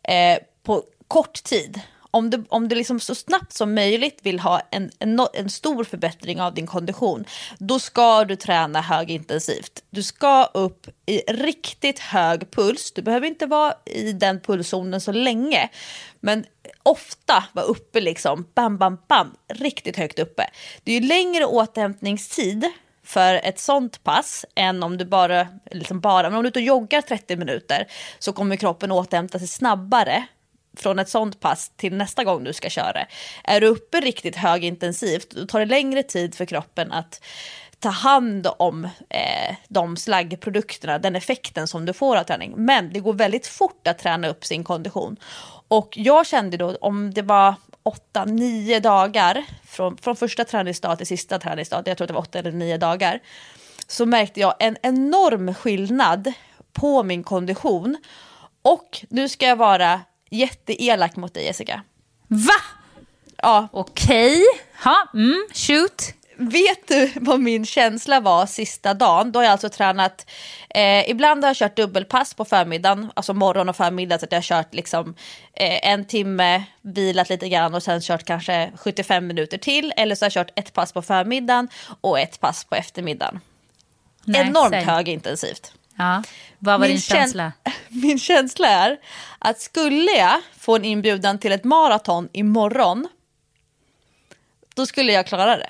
eh, på kort tid. Om du, om du liksom så snabbt som möjligt vill ha en, en, en, stor förbättring av din kondition, då ska du träna högintensivt. Du ska upp i riktigt hög puls. Du behöver inte vara i den pulszonen så länge, men ofta vara uppe liksom, bam, bam, bam, riktigt högt uppe. Det är ju längre återhämtningstid för ett sånt pass än om du bara, liksom bara, men om du är ute och joggar 30 minuter så kommer kroppen återhämta sig snabbare från ett sånt pass till nästa gång du ska köra. Är du uppe riktigt högintensivt då tar det längre tid för kroppen att ta hand om eh, de slaggprodukterna, den effekten som du får av träning. Men det går väldigt fort att träna upp sin kondition. Och jag kände då om det var åtta, nio dagar från, från första träningsdag till sista träningsdag, jag tror att det var åtta eller nio dagar, så märkte jag en enorm skillnad på min kondition. Och nu ska jag vara jätteelak mot dig Jessica. Va? Ja. Okej, okay. mm, shoot vet du vad min känsla var sista dagen? Då har jag alltså tränat, eh, ibland har jag kört dubbelpass på förmiddagen, alltså morgon och förmiddag, så att jag har kört liksom eh, en timme, vilat lite grann och sen kört kanske 75 minuter till. Eller så har jag kört ett pass på förmiddagen och ett pass på eftermiddagen. Nej, Enormt högintensivt. Ja. Vad var min din känsla? min känsla är att skulle jag få en inbjudan till ett maraton imorgon, då skulle jag klara det.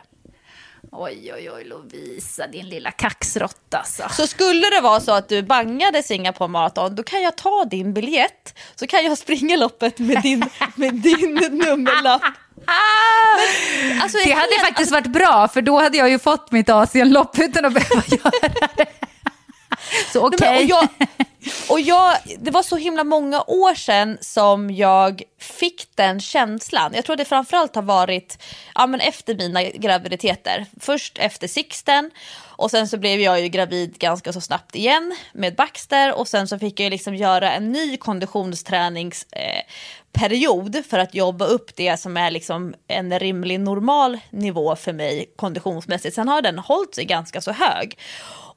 Oj, oj, oj, Lovisa, din lilla kaxråtta alltså. Så skulle det vara så att du bangade Singapore maraton, då kan jag ta din biljett, så kan jag springa loppet med din, med din nummerlapp. Alltså, det hade helt, faktiskt alltså... varit bra, för då hade jag ju fått mitt Asienlopp utan att behöva göra det. Så okej. Okay. Och, och jag, det var så himla många år sedan som jag fick den känslan. Jag tror det framförallt har varit ja, men efter mina graviditeter. Först efter Sixten och sen så blev jag ju gravid ganska så snabbt igen med Baxter och sen så fick jag liksom göra en ny konditionsträningsperiod eh, för att jobba upp det som är liksom en rimlig normal nivå för mig konditionsmässigt. Sen har den hållit sig ganska så hög.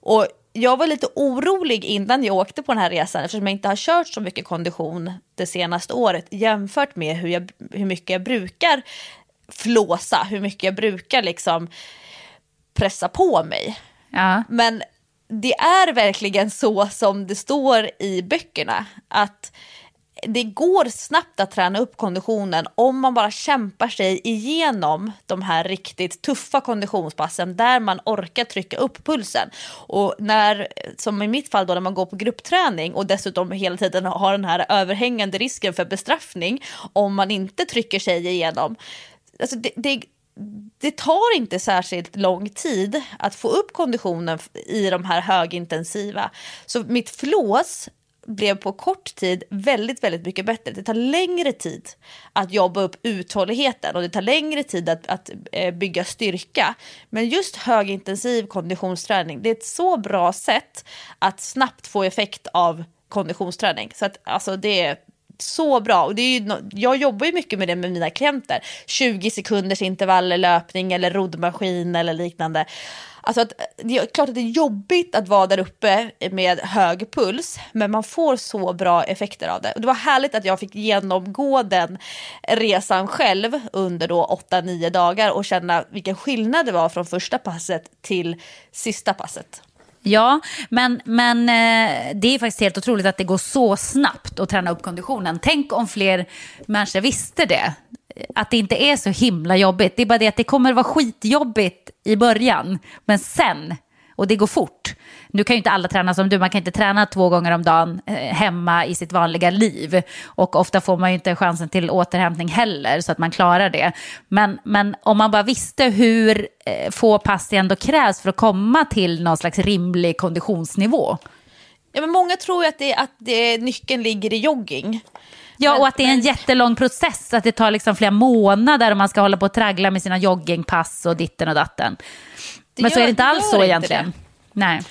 Och jag var lite orolig innan jag åkte på den här resan eftersom jag inte har kört så mycket kondition det senaste året jämfört med hur, jag, hur mycket jag brukar flåsa, hur mycket jag brukar liksom pressa på mig. Ja. Men det är verkligen så som det står i böckerna att det går snabbt att träna upp konditionen om man bara kämpar sig igenom de här riktigt tuffa konditionspassen där man orkar trycka upp pulsen. Och när, som i mitt fall då, när man går på gruppträning och dessutom hela tiden har den här överhängande risken för bestraffning om man inte trycker sig igenom. Alltså det, det, det tar inte särskilt lång tid att få upp konditionen i de här högintensiva. Så mitt flås blev på kort tid väldigt, väldigt mycket bättre. Det tar längre tid att jobba upp uthålligheten och det tar längre tid att, att eh, bygga styrka. Men just högintensiv konditionsträning, det är ett så bra sätt att snabbt få effekt av konditionsträning. Så att alltså det är så bra. Och det är ju, jag jobbar ju mycket med det med mina klienter. 20 sekunders intervaller löpning eller roddmaskin eller liknande. Alltså att, det är klart att det är jobbigt att vara där uppe med hög puls, men man får så bra effekter av det. Och det var härligt att jag fick genomgå den resan själv under då 8-9 dagar och känna vilken skillnad det var från första passet till sista passet. Ja, men, men eh, det är faktiskt helt otroligt att det går så snabbt att träna upp konditionen. Tänk om fler människor visste det. Att det inte är så himla jobbigt. Det är bara det att det kommer vara skitjobbigt i början. Men sen, och det går fort. Nu kan ju inte alla träna som du, man kan inte träna två gånger om dagen eh, hemma i sitt vanliga liv. Och ofta får man ju inte chansen till återhämtning heller, så att man klarar det. Men, men om man bara visste hur eh, få pass det ändå krävs för att komma till någon slags rimlig konditionsnivå. Ja, men många tror att, det, att det, nyckeln ligger i jogging. Ja, och att det är en jättelång process, att det tar liksom flera månader om man ska hålla på och traggla med sina joggingpass och ditten och datten. Men gör, så är det inte alls så egentligen. Det. Nej.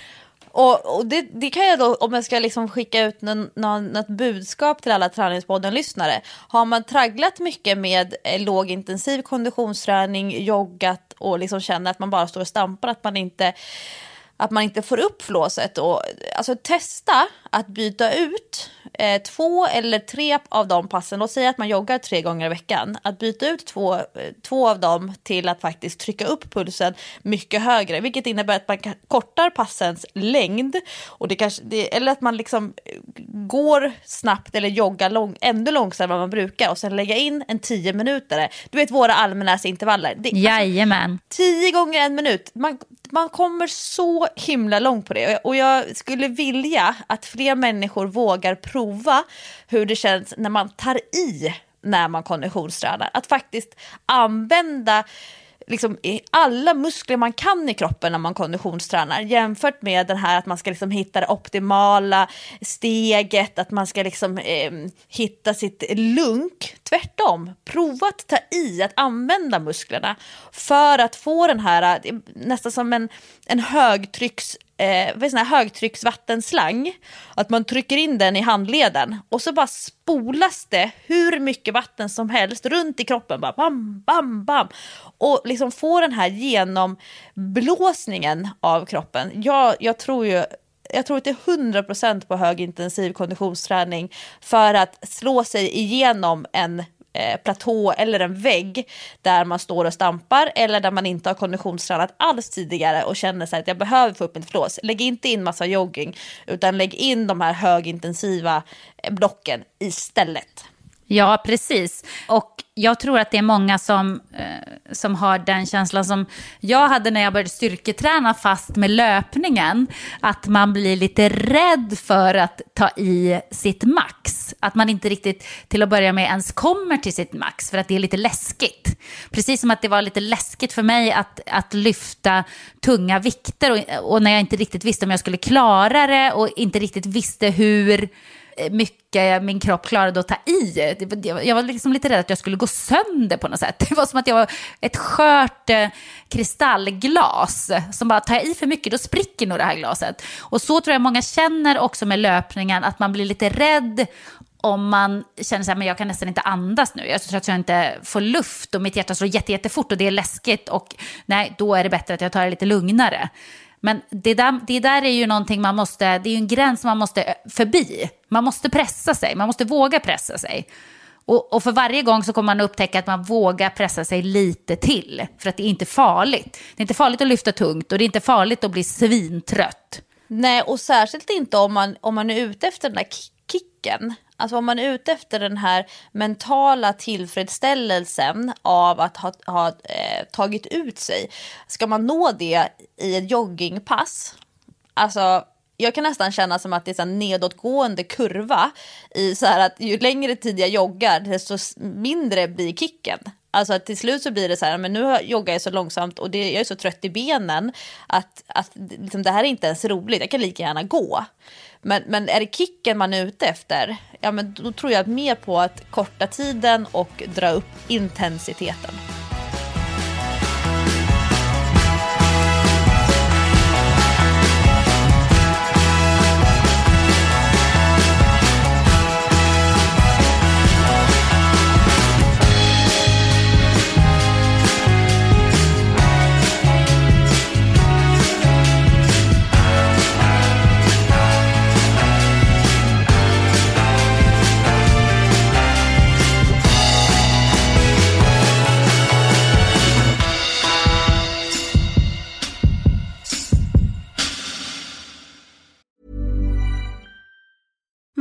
Och, och det, det, kan jag då, om jag ska liksom skicka ut någon, någon, något budskap till alla Träningspodden-lyssnare. Har man tragglat mycket med eh, lågintensiv konditionsträning, joggat och liksom känner att man bara står och stampar, att man inte att man inte får upp flåset. Och, alltså testa att byta ut eh, två eller tre av de passen. Låt säga att man joggar tre gånger i veckan. Att byta ut två, eh, två av dem till att faktiskt trycka upp pulsen mycket högre. Vilket innebär att man kortar passens längd. Och det kanske, det, eller att man liksom eh, går snabbt eller joggar lång, ännu långsammare än man brukar. Och sen lägga in en tio minuter. Du vet våra allmänläsintervaller. Det, Jajamän. Alltså, tio gånger en minut. Man, man kommer så himla långt på det. Och jag skulle vilja att fler människor vågar prova hur det känns när man tar i när man konditionstränar. Att faktiskt använda liksom, alla muskler man kan i kroppen när man konditionstränar jämfört med den här att man ska liksom hitta det optimala steget, att man ska liksom, eh, hitta sitt lunk. Tvärtom, prova att ta i, att använda musklerna för att få den här, eh, nästan som en, en högtrycks eh, sån här högtrycksvattenslang. Att man trycker in den i handleden och så bara spolas det hur mycket vatten som helst runt i kroppen. Bara bam, bam, bam. Och liksom få den här genomblåsningen av kroppen. Jag, jag tror ju jag tror att det är 100% på högintensiv konditionsträning för att slå sig igenom en eh, platå eller en vägg där man står och stampar eller där man inte har konditionstränat alls tidigare och känner sig att jag behöver få upp mitt flås. Lägg inte in massa jogging utan lägg in de här högintensiva blocken istället. Ja, precis. Och jag tror att det är många som, eh, som har den känslan som jag hade när jag började styrketräna fast med löpningen. Att man blir lite rädd för att ta i sitt max. Att man inte riktigt till att börja med ens kommer till sitt max för att det är lite läskigt. Precis som att det var lite läskigt för mig att, att lyfta tunga vikter och, och när jag inte riktigt visste om jag skulle klara det och inte riktigt visste hur Eh, mycket min kropp klarade att ta i. Jag var liksom lite rädd att jag skulle gå sönder på något sätt. Det var som att jag var ett skört eh, kristallglas som bara tar jag i för mycket då spricker nog det här glaset. Och så tror jag många känner också med löpningen, att man blir lite rädd om man känner att jag kan nästan inte andas nu. Jag är så trött att jag inte får luft och mitt hjärta slår jättejättefort och det är läskigt och nej, då är det bättre att jag tar det lite lugnare. Men det där, det där är ju någonting man måste, det är ju en gräns man måste eh, förbi. Man måste pressa sig, man måste våga pressa sig. Och, och, för varje gång så kommer man upptäcka att man vågar pressa sig lite till. För att det är inte farligt. Det är inte farligt att lyfta tungt och det är inte farligt att bli svintrött. Nej, och särskilt inte om man, om man är ute efter den där kicken. Alltså om man är ute efter den här mentala tillfredsställelsen av att ha, ha eh, tagit ut sig. Ska man nå det i ett joggingpass? Alltså jag kan nästan känna som att det är en nedåtgående kurva i så här att ju längre tid jag joggar desto mindre blir kicken. Alltså att till slut så blir det så här, men nu joggar jag så långsamt och det, jag är så trött i benen att, att liksom, det här är inte ens roligt, jag kan lika gärna gå. Men, men är det kicken man är ute efter, ja men då tror jag mer på att korta tiden och dra upp intensiteten.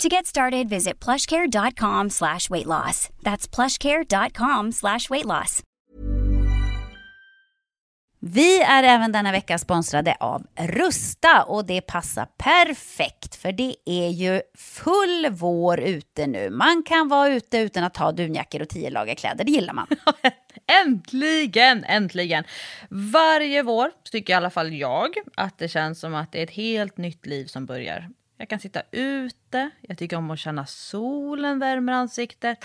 To get started, visit plushcare.com slash weight loss. That's plushcare.com slash weight loss. Vi är även denna vecka sponsrade av Rusta och det passar perfekt för det är ju full vår ute nu. Man kan vara ute utan att ha dunjackor och tio lager kläder, det gillar man. äntligen, äntligen! Varje vår tycker i alla fall jag att det känns som att det är ett helt nytt liv som börjar. Jag kan sitta ute, jag tycker om att känna solen värmer ansiktet.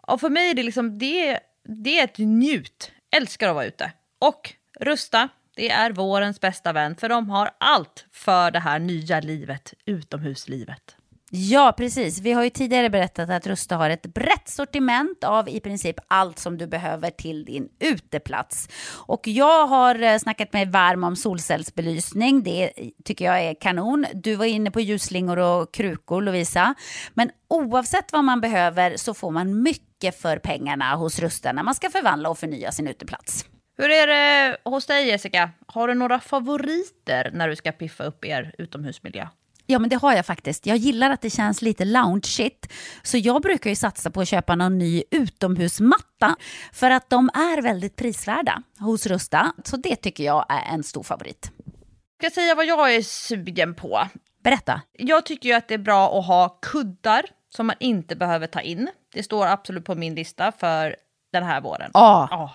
Och för mig är det liksom, det, det är ett njut. Älskar att vara ute. Och Rusta, det är vårens bästa vän för de har allt för det här nya livet, utomhuslivet. Ja, precis. Vi har ju tidigare berättat att Rusta har ett brett sortiment av i princip allt som du behöver till din uteplats. Och jag har eh, snackat mig varm om solcellsbelysning. Det tycker jag är kanon. Du var inne på ljusslingor och krukor, Lovisa. Men oavsett vad man behöver så får man mycket för pengarna hos Rusta när man ska förvandla och förnya sin uteplats. Hur är det hos dig, Jessica? Har du några favoriter när du ska piffa upp er utomhusmiljö? Ja, men det har jag faktiskt. Jag gillar att det känns lite loungeigt. Så jag brukar ju satsa på att köpa någon ny utomhusmatta. För att de är väldigt prisvärda hos Rusta. Så det tycker jag är en stor favorit. Ska jag säga vad jag är sugen på? Berätta. Jag tycker ju att det är bra att ha kuddar som man inte behöver ta in. Det står absolut på min lista för den här våren. Ja. Ja.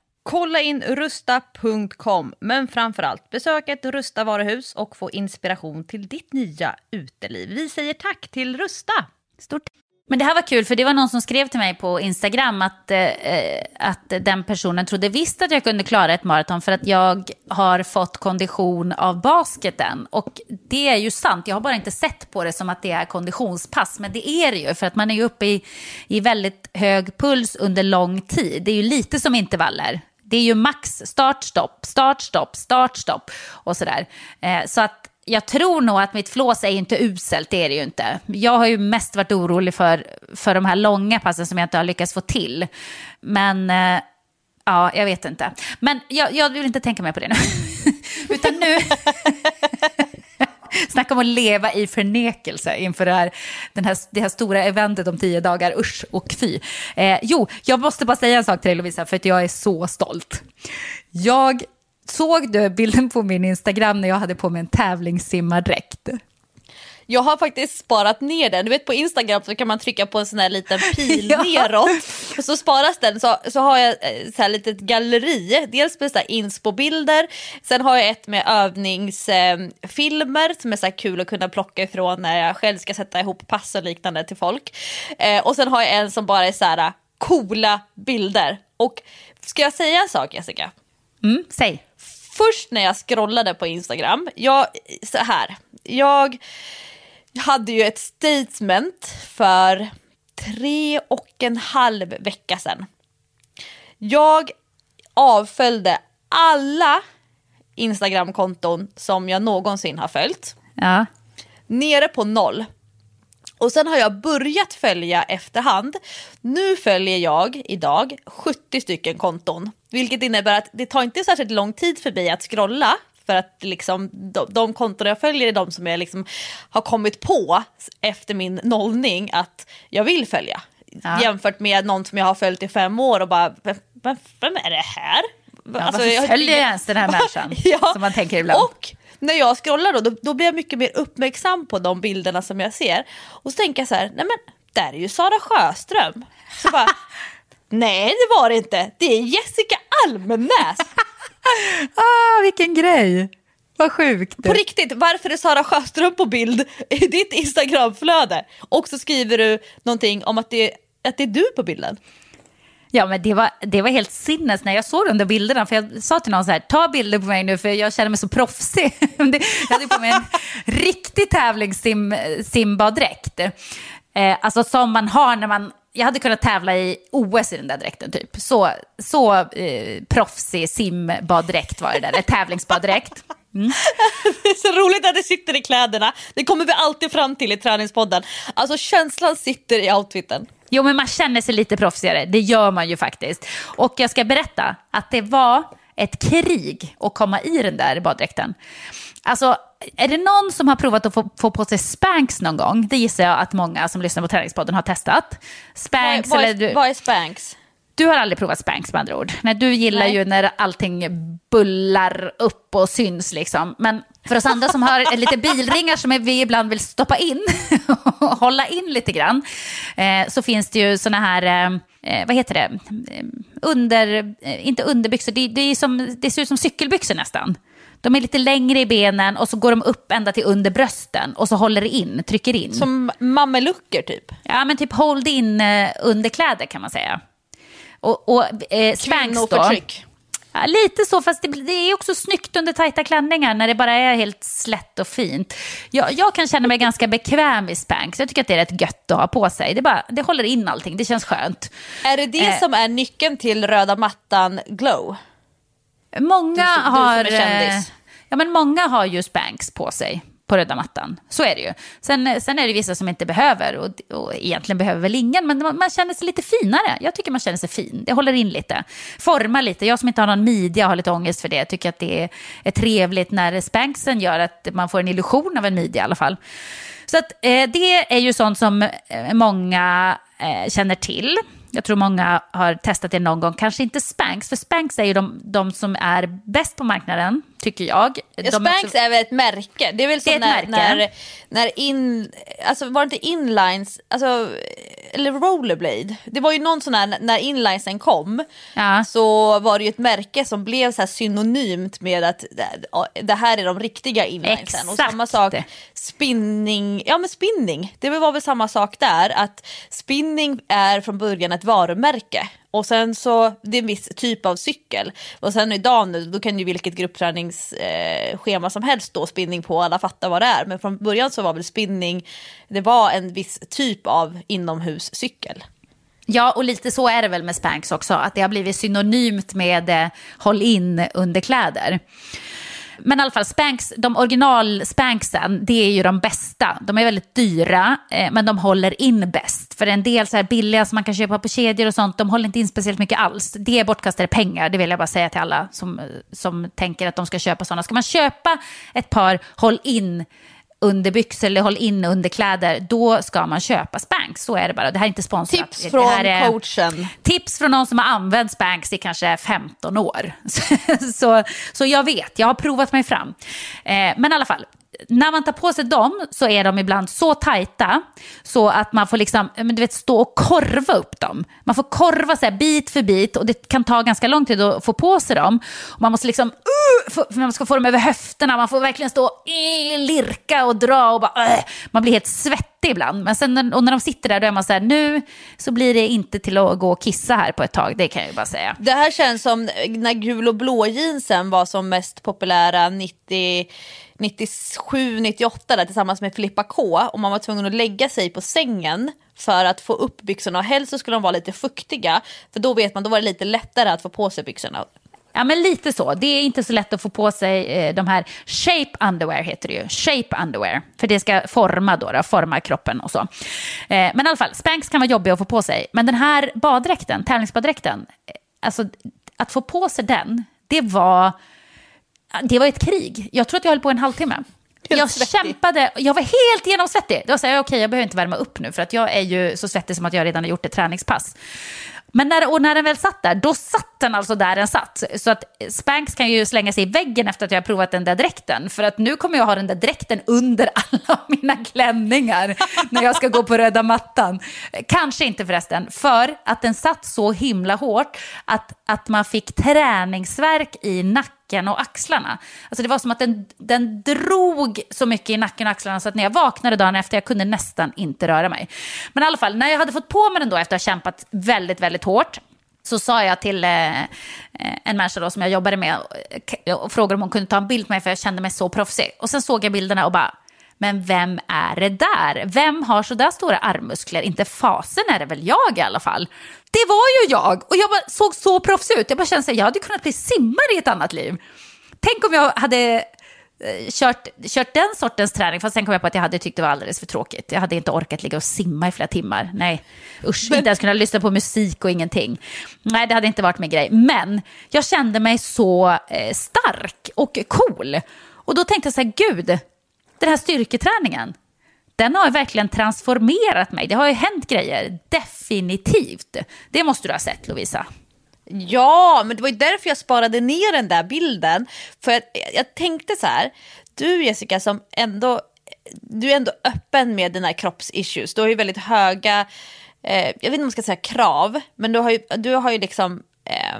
Kolla in rusta.com, men framförallt besök ett Rusta varuhus och få inspiration till ditt nya uteliv. Vi säger tack till Rusta! Stort. Men det här var kul, för det var någon som skrev till mig på Instagram att, eh, eh, att den personen trodde visst att jag kunde klara ett maraton för att jag har fått kondition av basketen. Och det är ju sant, jag har bara inte sett på det som att det är konditionspass, men det är det ju, för att man är ju uppe i, i väldigt hög puls under lång tid. Det är ju lite som intervaller. Det är ju max start, stopp, start, stopp, start, stopp och sådär. Eh, så att jag tror nog att mitt flås är inte uselt, det är det ju inte. Jag har ju mest varit orolig för, för de här långa passen som jag inte har lyckats få till. Men eh, ja, jag vet inte. Men jag, jag vill inte tänka mer på det nu. Utan nu... Snacka om att leva i förnekelse inför det här, den här, det här stora eventet om tio dagar. Usch och fy. Eh, jo, jag måste bara säga en sak till dig Lovisa, för att jag är så stolt. Jag såg du bilden på min Instagram när jag hade på mig en tävlingssimmardräkt? Jag har faktiskt sparat ner den. Du vet på Instagram så kan man trycka på en sån här liten pil Ja. neråt. Och så sparas den. Så, så har jag eh, så här litet galleri. Dels med så här inspo-bilder. Sen har jag ett med övningsfilmer som är så här kul att kunna plocka ifrån när jag själv ska sätta ihop pass och liknande till folk. Eh, och sen har jag en som bara är så här eh, coola bilder. Och ska jag säga en sak Jessica? Mm, säg. först när jag scrollade på Instagram, jag, så här, jag hade ju ett statement för tre och en halv vecka sedan. Jag avföljde alla Instagramkonton som jag någonsin har följt Ja. nere på noll. Och sen har jag börjat följa efterhand. Nu följer jag idag 70 stycken konton. Vilket innebär att det tar inte särskilt lång tid för mig att scrolla. För att liksom, de, de konton jag följer är de som jag liksom har kommit på efter min nollning att jag vill följa. Ja. Jämfört med någon som jag har följt i fem år och bara, vem, vem, vem är det här? Ja, Alltså, varför jag- följer jag ens den här människan? Ja. Som man tänker ibland. Och när jag scrollar då, då, då blir jag mycket mer uppmärksam på de bilderna som jag ser. Och så tänker jag så här, nej men där är ju Sara Sjöström. Så bara, nej det var det inte, det är Jessica Almenäs. Ah, vilken grej! Vad sjukt. På riktigt, varför är Sara Sjöström på bild i ditt Instagramflöde? Och så skriver du någonting om att det, att det är du på bilden. Ja, men det var, det var helt sinnes när jag såg de där bilderna. För jag sa till någon så här, ta bilder på mig nu för jag känner mig så proffsig. Jag hade på mig en riktig tävlingssimbaddräkt. Eh, alltså som man har när man, jag hade kunnat tävla i OS i den där dräkten typ. Så, så eh, proffsig simbaddräkt var det där, eller tävlingsbaddräkt. Det är så roligt att det sitter i kläderna. Det kommer vi alltid fram till i träningspodden. Alltså känslan sitter i outfiten. Jo, men man känner sig lite proffsigare. Det gör man ju faktiskt. Och jag ska berätta att det var ett krig att komma i den där baddräkten. Alltså, är det någon som har provat att få, få på sig Spanx någon gång? Det gissar jag att många som lyssnar på Träningspodden har testat. Spanx, vad, eller är, du, vad är Spanx? du har aldrig provat Spanx med andra ord. Nej, du gillar Nej. ju när allting bullar upp och syns liksom. Men För oss andra som har lite bilringar som vi ibland vill stoppa in och hålla in lite grann, eh, så finns det ju såna här, eh, vad heter det, Eh, under, eh, inte underbyxor, det, det, är som, det ser ut som cykelbyxor nästan. De är lite längre i benen och så går de upp ända till under brösten och så håller det in, trycker in. Som mamelucker typ. Ja, men typ hold in eh, underkläder kan man säga. Och, och eh, Spanx då. Ja, lite så, fast det, det är också snyggt under tajta klänningar när det bara är helt slätt och fint. Jag, jag kan känna mig ganska bekväm i Spanx. Jag tycker att det är rätt gött att ha på sig. Det, bara, det håller in allting, det känns skönt. Är det det Eh. som är nyckeln till röda mattan glow? Många Du du har... kändis. eh, Ja, men många har ju Spanx på sig på röda mattan. Så är det ju. Sen, sen är det vissa som inte behöver och, och egentligen behöver väl ingen, men man, man känner sig lite finare. Jag tycker man känner sig fin. Det håller in lite. Formar lite. Jag som inte har någon midja har lite ångest för det. Jag tycker att det är, är trevligt när Spanksen gör att man får en illusion av en midja i alla fall. Så att, eh, det är ju sånt som eh, många eh, känner till. Jag tror många har testat det någon gång. Kanske inte Spanx, för Spanx är ju de, de som är bäst på marknaden, tycker jag. Är Spanx också- är väl ett märke? Det är väl är som ett när, när, när in, alltså var det inte inlines, alltså, eller rollerblade? Det var ju någon sån här, när inlinesen kom Ja. så var det ju ett märke som blev så här synonymt med att det- ja, här är de riktiga inlinesen. Och Exakt. samma sak spinning, ja men spinning, det var väl samma sak där att spinning är från början ett varumärke. Och sen så, det är en viss typ av cykel. Och sen idag nu, då kan ju vilket gruppträningsschema eh, som helst då, spinning på, alla fattar vad det är. Men från början så var väl spinning, det var en viss typ av inomhuscykel. Ja, och lite så är det väl med Spanx också, att det har blivit synonymt med eh, håll in underkläder. Men i alla fall, Spanx, de original Spanksen, det är ju de bästa. De är väldigt dyra, eh, men de håller in bäst. För en del så här billiga som man kan köpa på kedjor och sånt, de håller inte in speciellt mycket alls. Det är bortkastade pengar, det vill jag bara säga till alla som, som tänker att de ska köpa sådana. Ska man köpa ett par håll in underbyxor eller håll in underkläder, då ska man köpa Spanx. Så är det bara. Det här är inte sponsrat. Tips från är- coachen. Tips från någon som har använt Spanx i kanske 15 år. så, så jag vet, jag har provat mig fram. Eh, men i alla fall, när man tar på sig dem så är de ibland så tajta så att man får liksom, men du vet, stå och korva upp dem. Man får korva så här bit för bit och det kan ta ganska lång tid att få på sig dem. Och man måste liksom, uh, för man ska få dem över höfterna, man får verkligen stå och uh, lirka och dra och bara, uh, man blir helt svettig ibland. Men sen när, och när de sitter där då är man så här, nu så blir det inte till att gå och kissa här på ett tag, det kan jag ju bara säga. Det här känns som när gul och blå jeansen var som mest populära 90, 97, 98 där, tillsammans med Filippa K. Och man var tvungen att lägga sig på sängen för att få upp byxorna och helst så skulle de vara lite fuktiga. För då vet man, då var det lite lättare att få på sig byxorna. Ja, men lite så. Det är inte så lätt att få på sig eh, de här shape underwear, heter det ju. Shape underwear, för det ska forma då, då forma kroppen och så. Eh, men i alla fall, Spanx kan vara jobbig att få på sig. Men den här baddräkten, tävlingsbaddräkten, eh, alltså att få på sig den, det var, det var ett krig. Jag tror att jag höll på en halvtimme. Helt jag svettig. kämpade, jag var helt genomsvettig. Var så här, okej, jag behöver inte värma upp nu för att jag är ju så svettig som att jag redan har gjort ett träningspass. Men när, och när den väl satt där, då satt den alltså där den satt. Så att Spanx kan ju slänga sig i väggen efter att jag har provat den där dräkten. För att nu kommer jag ha den där dräkten under alla mina klänningar när jag ska gå på röda mattan. Kanske inte förresten, för att den satt så himla hårt att, att man fick träningsverk i nacken och axlarna. Alltså det var som att den, den drog så mycket i nacken och axlarna så att när jag vaknade dagen efter jag kunde nästan inte röra mig. Men i alla fall, när jag hade fått på mig den då efter att ha kämpat väldigt, väldigt hårt så sa jag till eh, eh, en människa då som jag jobbade med och, frågade om hon kunde ta en bild på mig för jag kände mig så proffsig. Och sen såg jag bilderna och bara, men vem är det där? Vem har så där stora armmuskler? Inte fasen är det väl jag i alla fall. Det var ju jag och jag bara såg så proffsig ut. Jag bara kände att jag hade kunnat bli simmare i ett annat liv. Tänk om jag hade kört, kört den sortens träning, fast sen kom jag på att jag hade tyckt det var alldeles för tråkigt. Jag hade inte orkat ligga och simma i flera timmar. Nej, usch, inte ens kunna lyssna på musik och ingenting. Nej, det hade inte varit min grej. Men jag kände mig så eh, stark och cool. Och då tänkte jag så här, gud, den här styrketräningen, den har ju verkligen transformerat mig. Det har ju hänt grejer, definitivt. Det måste du ha sett, Lovisa. Ja, men det var ju därför jag sparade ner den där bilden. För jag, jag tänkte så här, du Jessica som ändå, du är ändå öppen med dina kroppsissues. Du har ju väldigt höga, eh, jag vet inte om man ska säga krav, men du har ju, du har ju liksom, eh,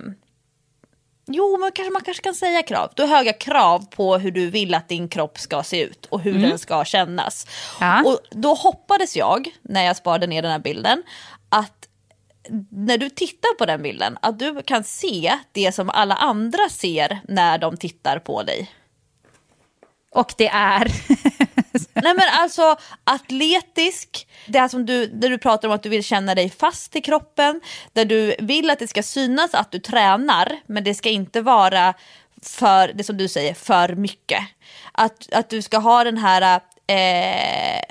jo men kanske, man kanske kan säga krav. Du har höga krav på hur du vill att din kropp ska se ut och hur den ska kännas. Ja. Och då hoppades jag, när jag sparade ner den här bilden, att när du tittar på den bilden, att du kan se det som alla andra ser när de tittar på dig. Och det är... Nej men alltså atletisk, det här som du, där du pratar om att du vill känna dig fast i kroppen, där du vill att det ska synas att du tränar, men det ska inte vara för, det som du säger, för mycket. Att, att du ska ha den här eh,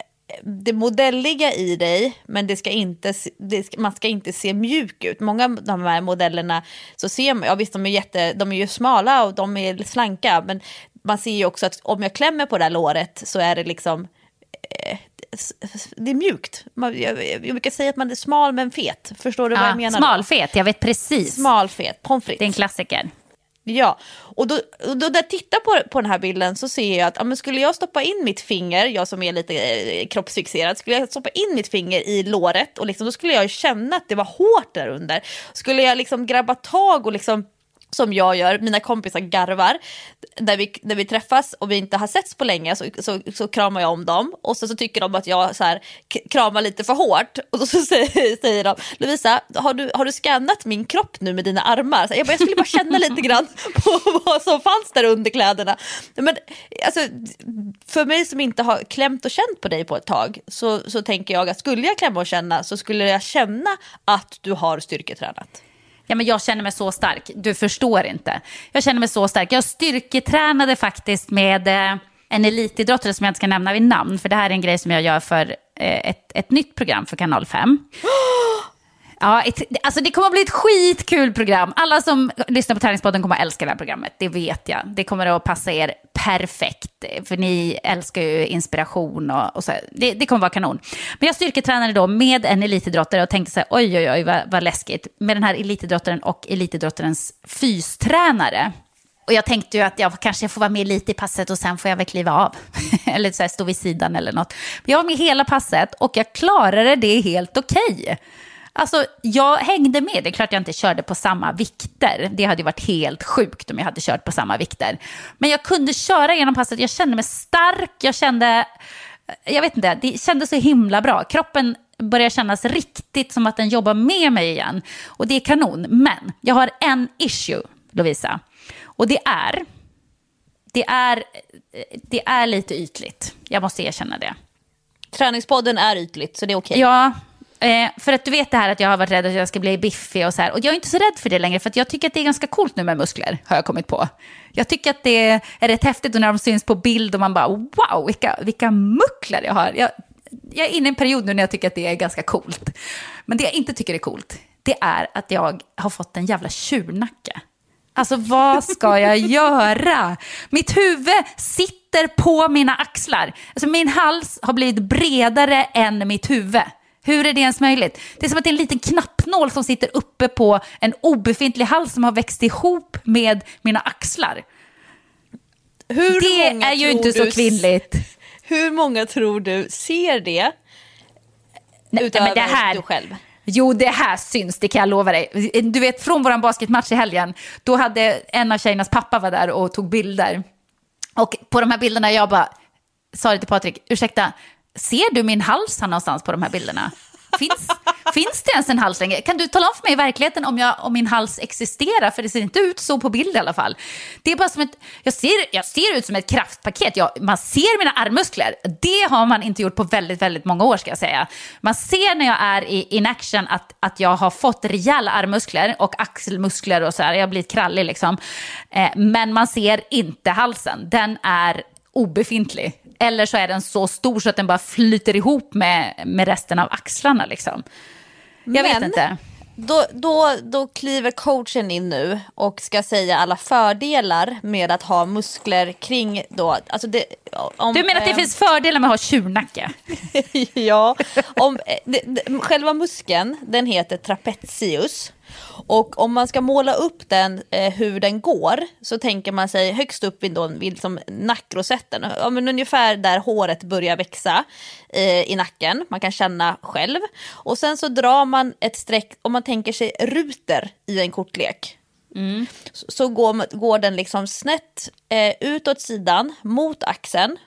det modelliga i dig, men det ska inte, det ska, man ska inte se mjuk ut. Många av de här modellerna, så ser man, ja visst de är, jätte, de är ju smala och de är slanka, men man ser ju också att om jag klämmer på det här låret så är det liksom eh, det är mjukt. Man, jag, jag brukar säga att man är smal men fet. Förstår du vad jag menar? Smalfet, jag vet precis. Smalfet, pommes frites. Det är en klassiker. Ja, och då, och då när jag tittar på, på den här bilden så ser jag att ja, men skulle jag stoppa in mitt finger, jag som är lite eh, kroppsfixerad, skulle jag stoppa in mitt finger i låret och liksom, då skulle jag känna att det var hårt där under. Skulle jag liksom grabba tag och liksom som jag gör, mina kompisar garvar, när vi, när vi träffas och vi inte har setts på länge så, så, så kramar jag om dem och så, så tycker de att jag så här, kramar lite för hårt och så säger, säger de Lovisa, har du, har du skannat min kropp nu med dina armar? Så jag, bara, jag skulle bara känna lite grann på vad som fanns där under kläderna. Men, alltså, för mig som inte har klämt och känt på dig på ett tag så, så tänker jag att skulle jag klämma och känna så skulle jag känna att du har styrketränat. Ja, men jag känner mig så stark. Du förstår inte. Jag känner mig så stark. Jag styrketränade faktiskt med eh, en elitidrottare som jag inte ska nämna vid namn. För det här är en grej som jag gör för eh, ett, ett nytt program för Kanal 5. Ja, ett, alltså det kommer att bli ett skitkul program. Alla som lyssnar på Träningspodden kommer att älska det här programmet, det vet jag. Det kommer att passa er perfekt, för ni älskar ju inspiration och, och så. Det, det kommer att vara kanon. Men jag styrketränade då med en elitidrottare och tänkte så här, oj, oj, oj, vad, vad läskigt. Med den här elitidrottaren och elitidrottarens fystränare. Och jag tänkte ju att jag kanske får vara med lite i passet och sen får jag väl kliva av. eller så här, stå vid sidan eller något. Men jag var med hela passet och jag klarade det helt okej. Okay. Alltså, jag hängde med. Det är klart jag inte körde på samma vikter. Det hade ju varit helt sjukt om jag hade kört på samma vikter. Men jag kunde köra genom passet. Jag kände mig stark. Jag kände, jag vet inte, det kändes så himla bra. Kroppen börjar kännas riktigt som att den jobbar med mig igen. Och det är kanon. Men jag har en issue, Lovisa. Och det är, det är, det är lite ytligt. Jag måste erkänna det. Träningspodden är ytligt, så det är okej. Okay. Ja, Eh, för att du vet det här att jag har varit rädd att jag ska bli biffig och så här. Och jag är inte så rädd för det längre, för jag tycker att det är ganska coolt nu med muskler, har jag kommit på. Jag tycker att det är rätt häftigt och när de syns på bild och man bara wow, vilka, vilka mucklar jag har. Jag, jag är inne i en period nu när jag tycker att det är ganska coolt. Men det jag inte tycker är coolt, det är att jag har fått en jävla tjurnacke. Alltså vad ska jag göra? Mitt huvud sitter på mina axlar. Alltså min hals har blivit bredare än mitt huvud. Hur är det ens möjligt? Det är som att det är en liten knappnål som sitter uppe på en obefintlig hals som har växt ihop med mina axlar. Hur det är ju inte så kvinnligt. Hur många tror du ser det? Nej, utöver men det här, du själv? Jo, det här syns, det kan jag lova dig. Du vet, från vår basketmatch i helgen, då hade en av tjejernas pappa var där och tog bilder. Och på de här bilderna, jag bara sa det till Patrik, ursäkta, ser du min hals här någonstans på de här bilderna? Finns, finns det ens en hals längre? Kan du tala om för mig i verkligheten om, jag, om min hals existerar? För det ser inte ut så på bild i alla fall. Det är bara som ett, jag ser, jag ser ut som ett kraftpaket. Jag, man ser mina armmuskler. Det har man inte gjort på väldigt, väldigt många år ska jag säga. Man ser när jag är i in action att, att jag har fått rejäla armmuskler och axelmuskler och så här. Jag har blivit krallig liksom. Eh, men man ser inte halsen. Den är obefintlig. Eller så är den så stor så att den bara flyter ihop med, med resten av axlarna. Liksom. Jag Men, vet inte. Då, då, då kliver coachen in nu och ska säga alla fördelar med att ha muskler kring då. Alltså det, om, du menar att det eh, finns fördelar med att ha tjurnacke? ja, om, det, det, själva muskeln den heter trapezius. Och om man ska måla upp den, eh, hur den går, så tänker man sig högst upp vid, då, vid liksom nackrosetten, ja, men ungefär där håret börjar växa eh, i nacken. Man kan känna själv. Och sen så drar man ett streck, om man tänker sig ruter i en kortlek. Mm. Så, så går, går den liksom snett eh, utåt sidan mot axeln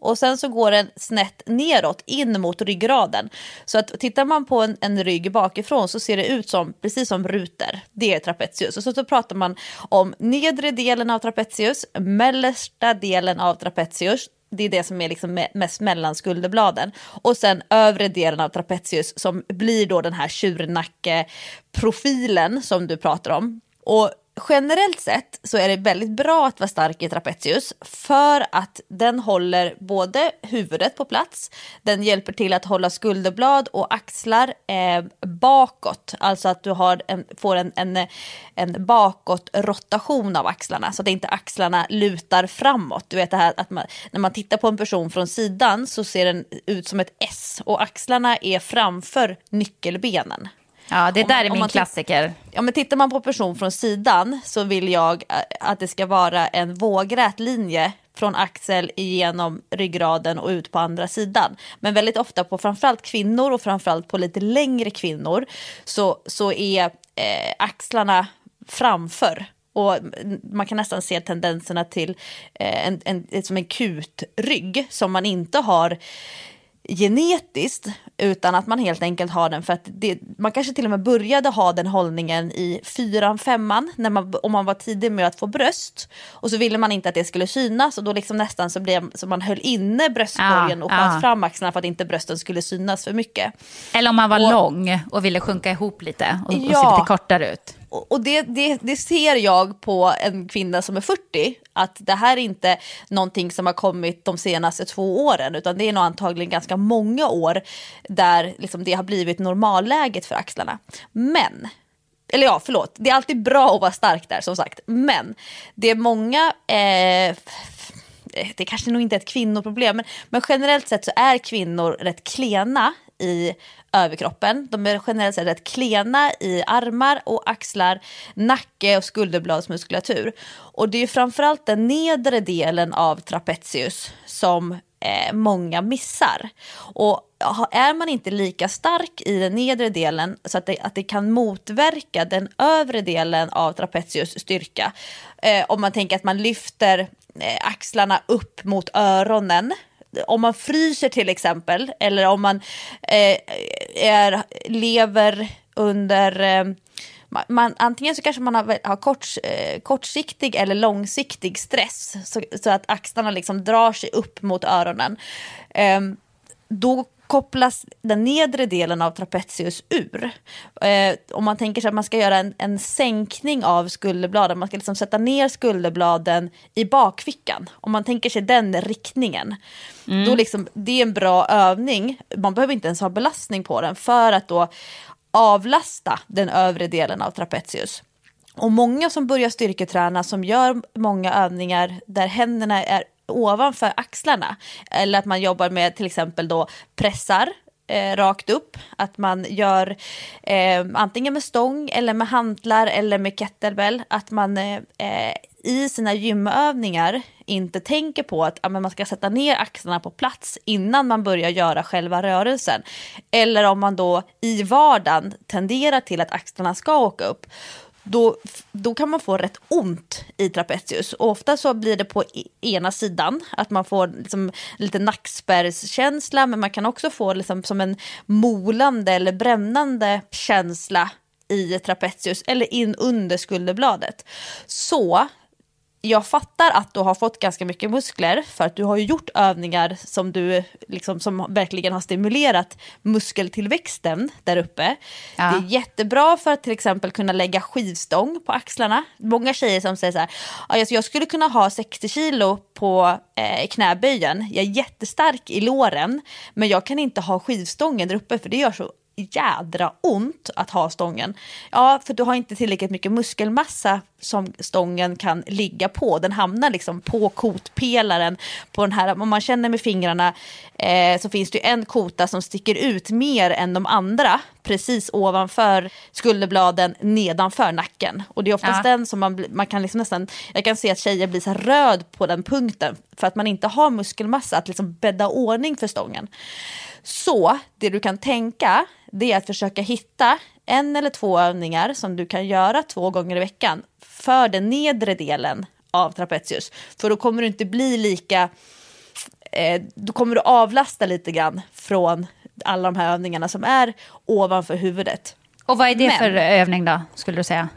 och sen så går den snett neråt in mot ryggraden. Så att tittar man på en, en rygg bakifrån så ser det ut som precis som rutor. Det är trapezius. Och så, så pratar man om nedre delen av trapezius, mellersta delen av trapezius, det är det som är liksom mest mellan skulderbladen. Och sen övre delen av trapezius som blir då den här tjurnackeprofilen som du pratar om. Och generellt sett så är det väldigt bra att vara stark i trapezius för att den håller både huvudet på plats, den hjälper till att hålla skulderblad och axlar eh, bakåt, alltså att du har en, får en, en, en bakåtrotation av axlarna så att inte axlarna lutar framåt. Du vet det här att man, när man tittar på en person från sidan så ser den ut som ett S och axlarna är framför nyckelbenen. Ja, det där om, är min klassiker. Ja, men tittar man på person från sidan så vill jag eh, att det ska vara en vågrät linje från axel igenom ryggraden och ut på andra sidan. Men väldigt ofta på framförallt kvinnor och framförallt på lite längre kvinnor så, så är eh, axlarna framför. Och man kan nästan se tendenserna till eh, en, en, som en kutrygg som man inte har genetiskt utan att man helt enkelt har den för att det, man kanske till och med började ha den hållningen i fyran, femman när man, om man var tidig med att få bröst och så ville man inte att det skulle synas och då liksom nästan så blev så man höll inne bröstkorgen ja, och sköt ja. fram axlarna för att inte brösten skulle synas för mycket. Eller om man var och, lång och ville sjunka ihop lite och, ja, och se lite kortare ut och det, det, det, ser jag på en kvinna som är 40, att det här är inte någonting som har kommit de senaste två åren, utan det är nog antagligen ganska många år där liksom det har blivit normalläget för axlarna. Men eller ja, förlåt, det är alltid bra att vara stark där som sagt. Men det är många, eh, eh det kanske nog inte är ett kvinnoproblem, men, men generellt sett så är kvinnor rätt klena i överkroppen. De är generellt sett rätt klena i armar och axlar, nacke och skulderbladsmuskulatur. Och det är framförallt den nedre delen av trapezius som eh, många missar. Och är man inte lika stark i den nedre delen så att det, att det kan motverka den övre delen av trapezius styrka. Eh, om man tänker att man lyfter eh, axlarna upp mot öronen om man fryser till exempel eller om man eh, är, lever under eh, man, antingen så kanske man har, har kort, eh, kortsiktig eller långsiktig stress så, så, att axlarna liksom drar sig upp mot öronen. Eh, då kopplas den nedre delen av trapezius ur. Eh, om man tänker sig att man ska göra en, en sänkning av skulderbladen, man ska liksom sätta ner skulderbladen i bakfickan. Om man tänker sig den riktningen, mm. då liksom, det är en bra övning. Man behöver inte ens ha belastning på den för att då avlasta den övre delen av trapezius. Och många som börjar styrketräna som gör många övningar där händerna är ovanför axlarna. Eller att man jobbar med till exempel då pressar eh, rakt upp. Att man gör eh, antingen med stång eller med hantlar eller med kettlebell. Att man eh, eh i sina gymövningar inte tänker på att ja, man ska sätta ner axlarna på plats innan man börjar göra själva rörelsen. Eller om man då i vardagen tenderar till att axlarna ska åka upp då, då kan man få rätt ont i trapezius. Och ofta så blir det på e-, ena sidan, att man får liksom lite nackspärrskänsla, men man kan också få liksom som en molande eller brännande känsla i trapezius eller in under skulderbladet. Så jag fattar att du har fått ganska mycket muskler för att du har ju gjort övningar som, du, liksom, som verkligen har stimulerat muskeltillväxten där uppe. Ja. Det är jättebra för att till exempel kunna lägga skivstång på axlarna. Många tjejer som säger så här, jag skulle kunna ha 60 kilo på eh, knäböjen, jag är jättestark i låren men jag kan inte ha skivstången där uppe för det gör så jädra ont att ha stången. Ja, för du har inte tillräckligt mycket muskelmassa som stången kan ligga på. Den hamnar liksom på kotpelaren. På den här, om man känner med fingrarna eh, så finns det en kota som sticker ut mer än de andra. Precis ovanför skulderbladen nedanför nacken. Och det är oftast Ja. den som man, man kan liksom nästan, jag kan se att tjejer blir så röd på den punkten. För att man inte har muskelmassa att liksom bädda ordning för stången. Så det du kan tänka det är att försöka hitta en eller två övningar som du kan göra två gånger i veckan för den nedre delen av trapezius. För då kommer du inte bli lika, eh, då kommer du avlasta lite grann från alla de här övningarna som är ovanför huvudet. Och vad är det Men- för övning då, skulle du säga?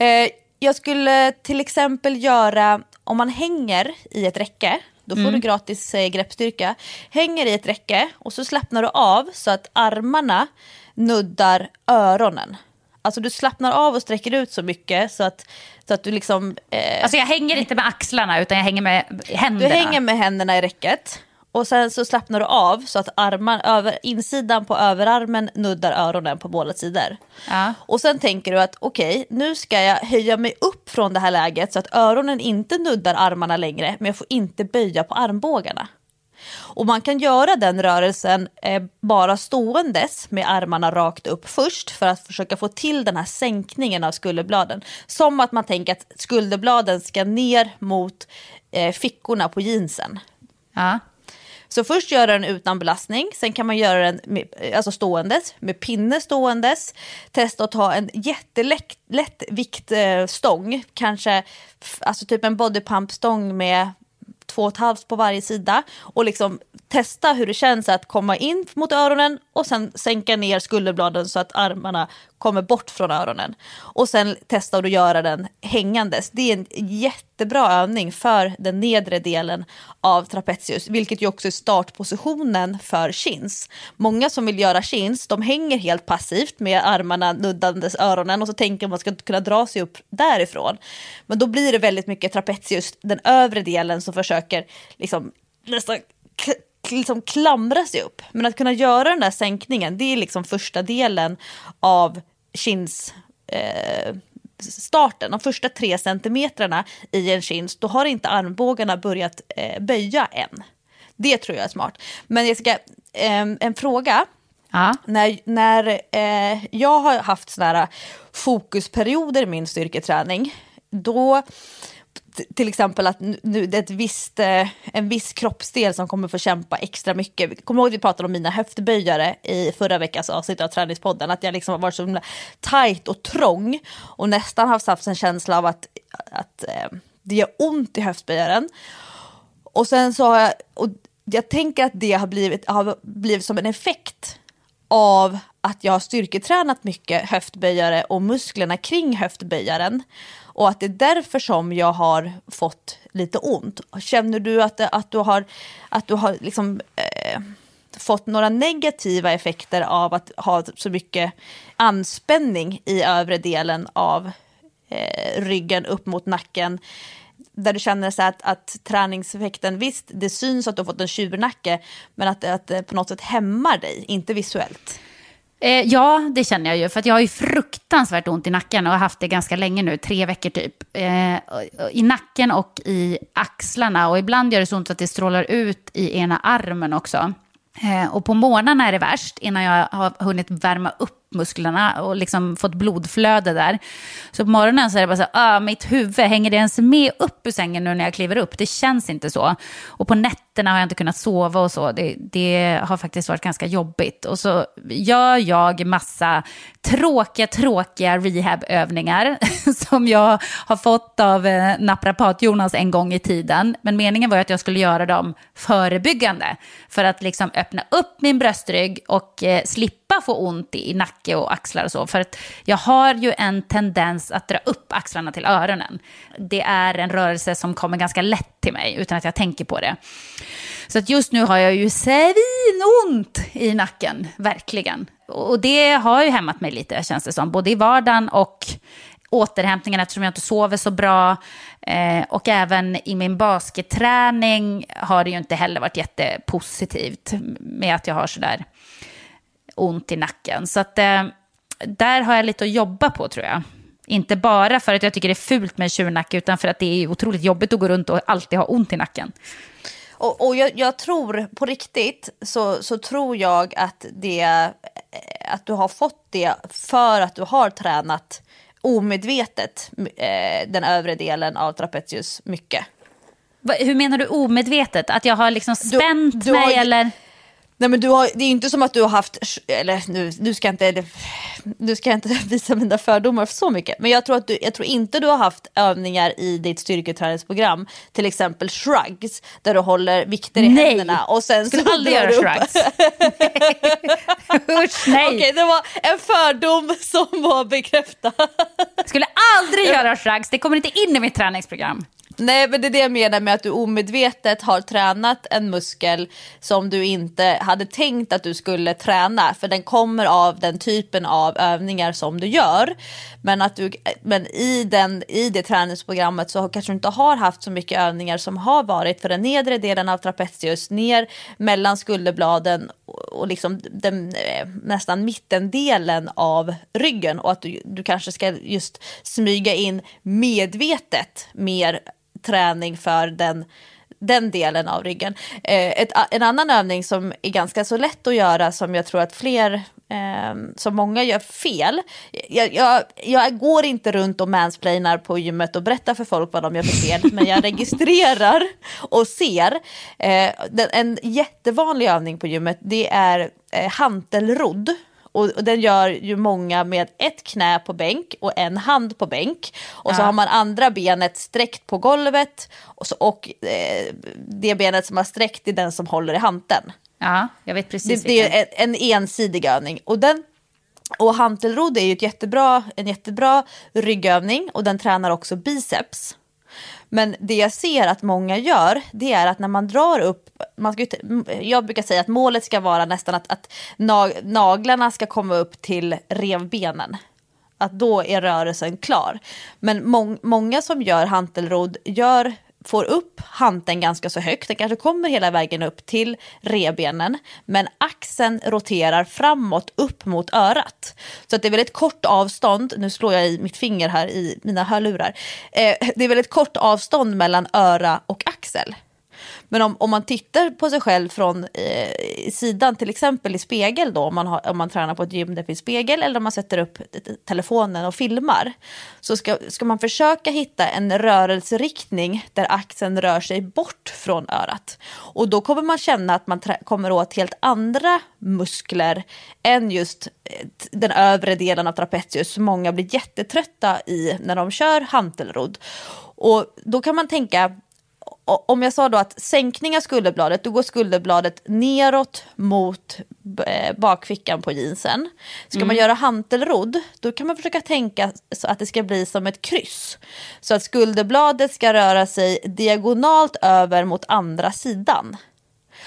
Eh, jag skulle till exempel göra, om man hänger i ett räcke, då får du gratis eh, greppstyrka. Hänger i ett räcke och så slappnar du av så att armarna nuddar öronen. Alltså du slappnar av och sträcker ut så mycket så att, så att du liksom... Eh, Alltså jag hänger inte med axlarna utan jag hänger med du händerna. hänger med händerna i räcket och sen så slappnar du av så att arman, över, insidan på överarmen nuddar öronen på båda sidor. Ja. Och sen tänker du att okej, nu ska jag höja mig upp från det här läget så att öronen inte nuddar armarna längre, men jag får inte böja på armbågarna. Och man kan göra den rörelsen eh, bara ståendes med armarna rakt upp först för att försöka få till den här sänkningen av skulderbladen. Som att man tänker att skulderbladen ska ner mot eh, fickorna på jeansen. Ja. Så först göra den utan belastning, sen kan man göra den med, alltså ståendes, med pinne ståendes. Testa att ta en jättelätt lätt viktstång, eh, kanske alltså typ en bodypump-stång med två och ett halvt på varje sida och liksom testa hur det känns att komma in mot öronen och sen sänka ner skulderbladen så att armarna kommer bort från öronen. Och sen testa att göra den hängandes. Det är en jättebra övning för den nedre delen av trapezius, vilket ju också är startpositionen för chins. Många som vill göra chins, de hänger helt passivt med armarna nuddandes öronen och så tänker man att man ska kunna dra sig upp därifrån. Men då blir det väldigt mycket trapezius, den övre delen som försöker liksom nästan liksom klamra sig upp. Men att kunna göra den där sänkningen, det är liksom första delen av chins eh, starten. De första tre centimetrarna i en chins, då har inte armbågarna börjat eh, böja än. Det tror jag är smart. Men Jessica, eh, en fråga. Ja. När, när eh, jag har haft sådana här fokusperioder i min styrketräning, då till exempel att nu- det är ett visst, eh, en viss kroppsdel som kommer få kämpa extra mycket. Kommer du ihåg att vi pratade om mina höftböjare i förra veckans avsnitt av Träningspodden? Att jag liksom har varit så himla tajt och trång och nästan haft haft en känsla av att, att eh, det gör ont i höftböjaren. Och sen så har jag, och jag tänker att det har blivit, har blivit som en effekt av att jag har styrketränat mycket höftböjare och musklerna kring höftböjaren. Och att det är därför som jag har fått lite ont. Känner du att, att du har, att du har liksom, eh, fått några negativa effekter av att ha så mycket anspänning i övre delen av eh, ryggen upp mot nacken? där du känner så att, att träningseffekten, visst det syns att du har fått en tjurnacke, men att det på något sätt hämmar dig, inte visuellt. Eh, ja, det känner jag ju. För att jag har ju fruktansvärt ont i nacken och har haft det ganska länge nu, tre veckor typ. Eh, I nacken och i axlarna. Och ibland gör det så ont att det strålar ut i ena armen också. Eh, och på morgnarna är det värst, innan jag har hunnit värma upp musklerna och liksom fått blodflöde där. Så på morgonen så är det bara så här, ah, mitt huvud, hänger det ens med upp ur sängen nu när jag kliver upp? Det känns inte så. Och på nätterna har jag inte kunnat sova och så. Det, det har faktiskt varit ganska jobbigt. Och så gör jag massa tråkiga, tråkiga rehabövningar som jag har fått av eh, naprapat-Jonas en gång i tiden. Men meningen var ju att jag skulle göra dem förebyggande för att liksom öppna upp min bröstrygg och eh, slippa få ont i, i nacke och axlar och så. För att jag har ju en tendens att dra upp axlarna till öronen. Det är en rörelse som kommer ganska lätt till mig utan att jag tänker på det. Så att just nu har jag ju svinont i nacken, verkligen. Och det har ju hämmat mig lite, känns det som. Både i vardagen och återhämtningen eftersom jag inte sover så bra. Eh, och även i min basketträning har det ju inte heller varit jättepositivt med att jag har sådär ont i nacken. Så att, eh, där har jag lite att jobba på tror jag. Inte bara för att jag tycker det är fult med tjurnacke, utan för att det är otroligt jobbigt att gå runt och alltid ha ont i nacken. Och, och jag, jag, tror på riktigt så, så tror jag att, det, att du har fått det för att du har tränat omedvetet eh, den övre delen av trapezius mycket. Hur menar du omedvetet? Att jag har liksom spänt du, du mig har, eller? Nej men du har, det är inte som att du har haft, eller nu, nu, ska jag inte, nu ska jag inte visa mina fördomar så mycket, men jag tror, att du, jag tror inte du har haft övningar i ditt styrketräningsprogram, till exempel shrugs, där du håller vikter i nej. händerna och sen Skulle så aldrig göra shrugs. Usch, nej. Okej, det var en fördom som var bekräftad. Skulle aldrig göra shrugs, det kommer inte in i mitt träningsprogram. Nej, men det är det jag menar med att du omedvetet har tränat en muskel som du inte hade tänkt att du skulle träna. För den kommer av den typen av övningar som du gör. Men, att du, men i, den, i det träningsprogrammet så kanske du inte har haft så mycket övningar som har varit för den nedre delen av trapezius ner mellan skulderbladen och liksom den, eh, nästan mittendelen av ryggen. Och att du, du kanske ska just smyga in medvetet mer träning för den, den delen av ryggen. Eh, ett, en annan övning som är ganska så lätt att göra som jag tror att fler eh, som många gör fel. Jag, jag, jag, går inte runt och mansplainar på gymmet och berättar för folk vad de gör för fel, men jag registrerar och ser. Eh, den, en jättevanlig övning på gymmet det är eh, hantelrodd. Och, och, den gör ju många med ett knä på bänk och en hand på bänk. Och ja. så har man andra benet sträckt på golvet och, så, och eh, det benet som har sträckt är den som håller i hanteln. Ja, jag vet precis. Det, det är en, en ensidig övning. Och den och hantelrodd är ju ett jättebra, en jättebra ryggövning och den tränar också biceps. Men det jag ser att många gör, det är att när man drar upp, man ska, jag brukar säga att målet ska vara nästan att, att naglarna ska komma upp till revbenen. Att då är rörelsen klar. Men må, många som gör hantelrodd gör får upp hanteln ganska så högt. Den kanske kommer hela vägen upp till rebenen. Men axeln roterar framåt upp mot örat. Så att det är väldigt kort avstånd. Nu slår jag i mitt finger här i mina hörlurar. Eh, det är väldigt kort avstånd mellan öra och axel. Men om, om man tittar på sig själv från eh, sidan, till exempel i spegel då, om man, har, om man tränar på ett gym där det finns spegel eller om man sätter upp telefonen och filmar, så ska, ska man försöka hitta en rörelseriktning där axeln rör sig bort från örat. Och då kommer man känna att man kommer åt helt andra muskler än just eh, den övre delen av trapezius. Många blir jättetrötta i när de kör hantelrodd. Och då kan man tänka, om jag sa då att sänkning av skulderbladet, då går skulderbladet neråt mot eh, bakfickan på jeansen. Ska mm. man göra hantelrodd, då kan man försöka tänka så att det ska bli som ett kryss. Så att skulderbladet ska röra sig diagonalt över mot andra sidan.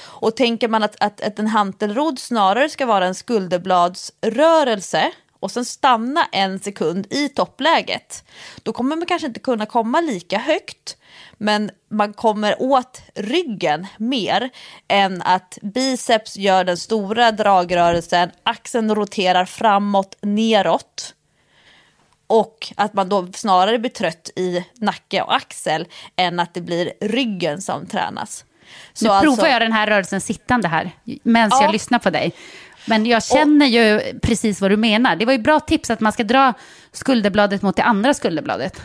Och tänker man att, att, att en hantelrodd snarare ska vara en skulderbladsrörelse och sen stanna en sekund i toppläget, då kommer man kanske inte kunna komma lika högt men man kommer åt ryggen mer än att biceps gör den stora dragrörelsen, axeln roterar framåt, neråt och att man då snarare blir trött i nacke och axel än att det blir ryggen som tränas. Så nu alltså, provar jag den här rörelsen sittande här medan ja. jag lyssnar på dig. Men jag känner och, ju precis vad du menar. Det var ju bra tips att man ska dra skulderbladet mot det andra skulderbladet.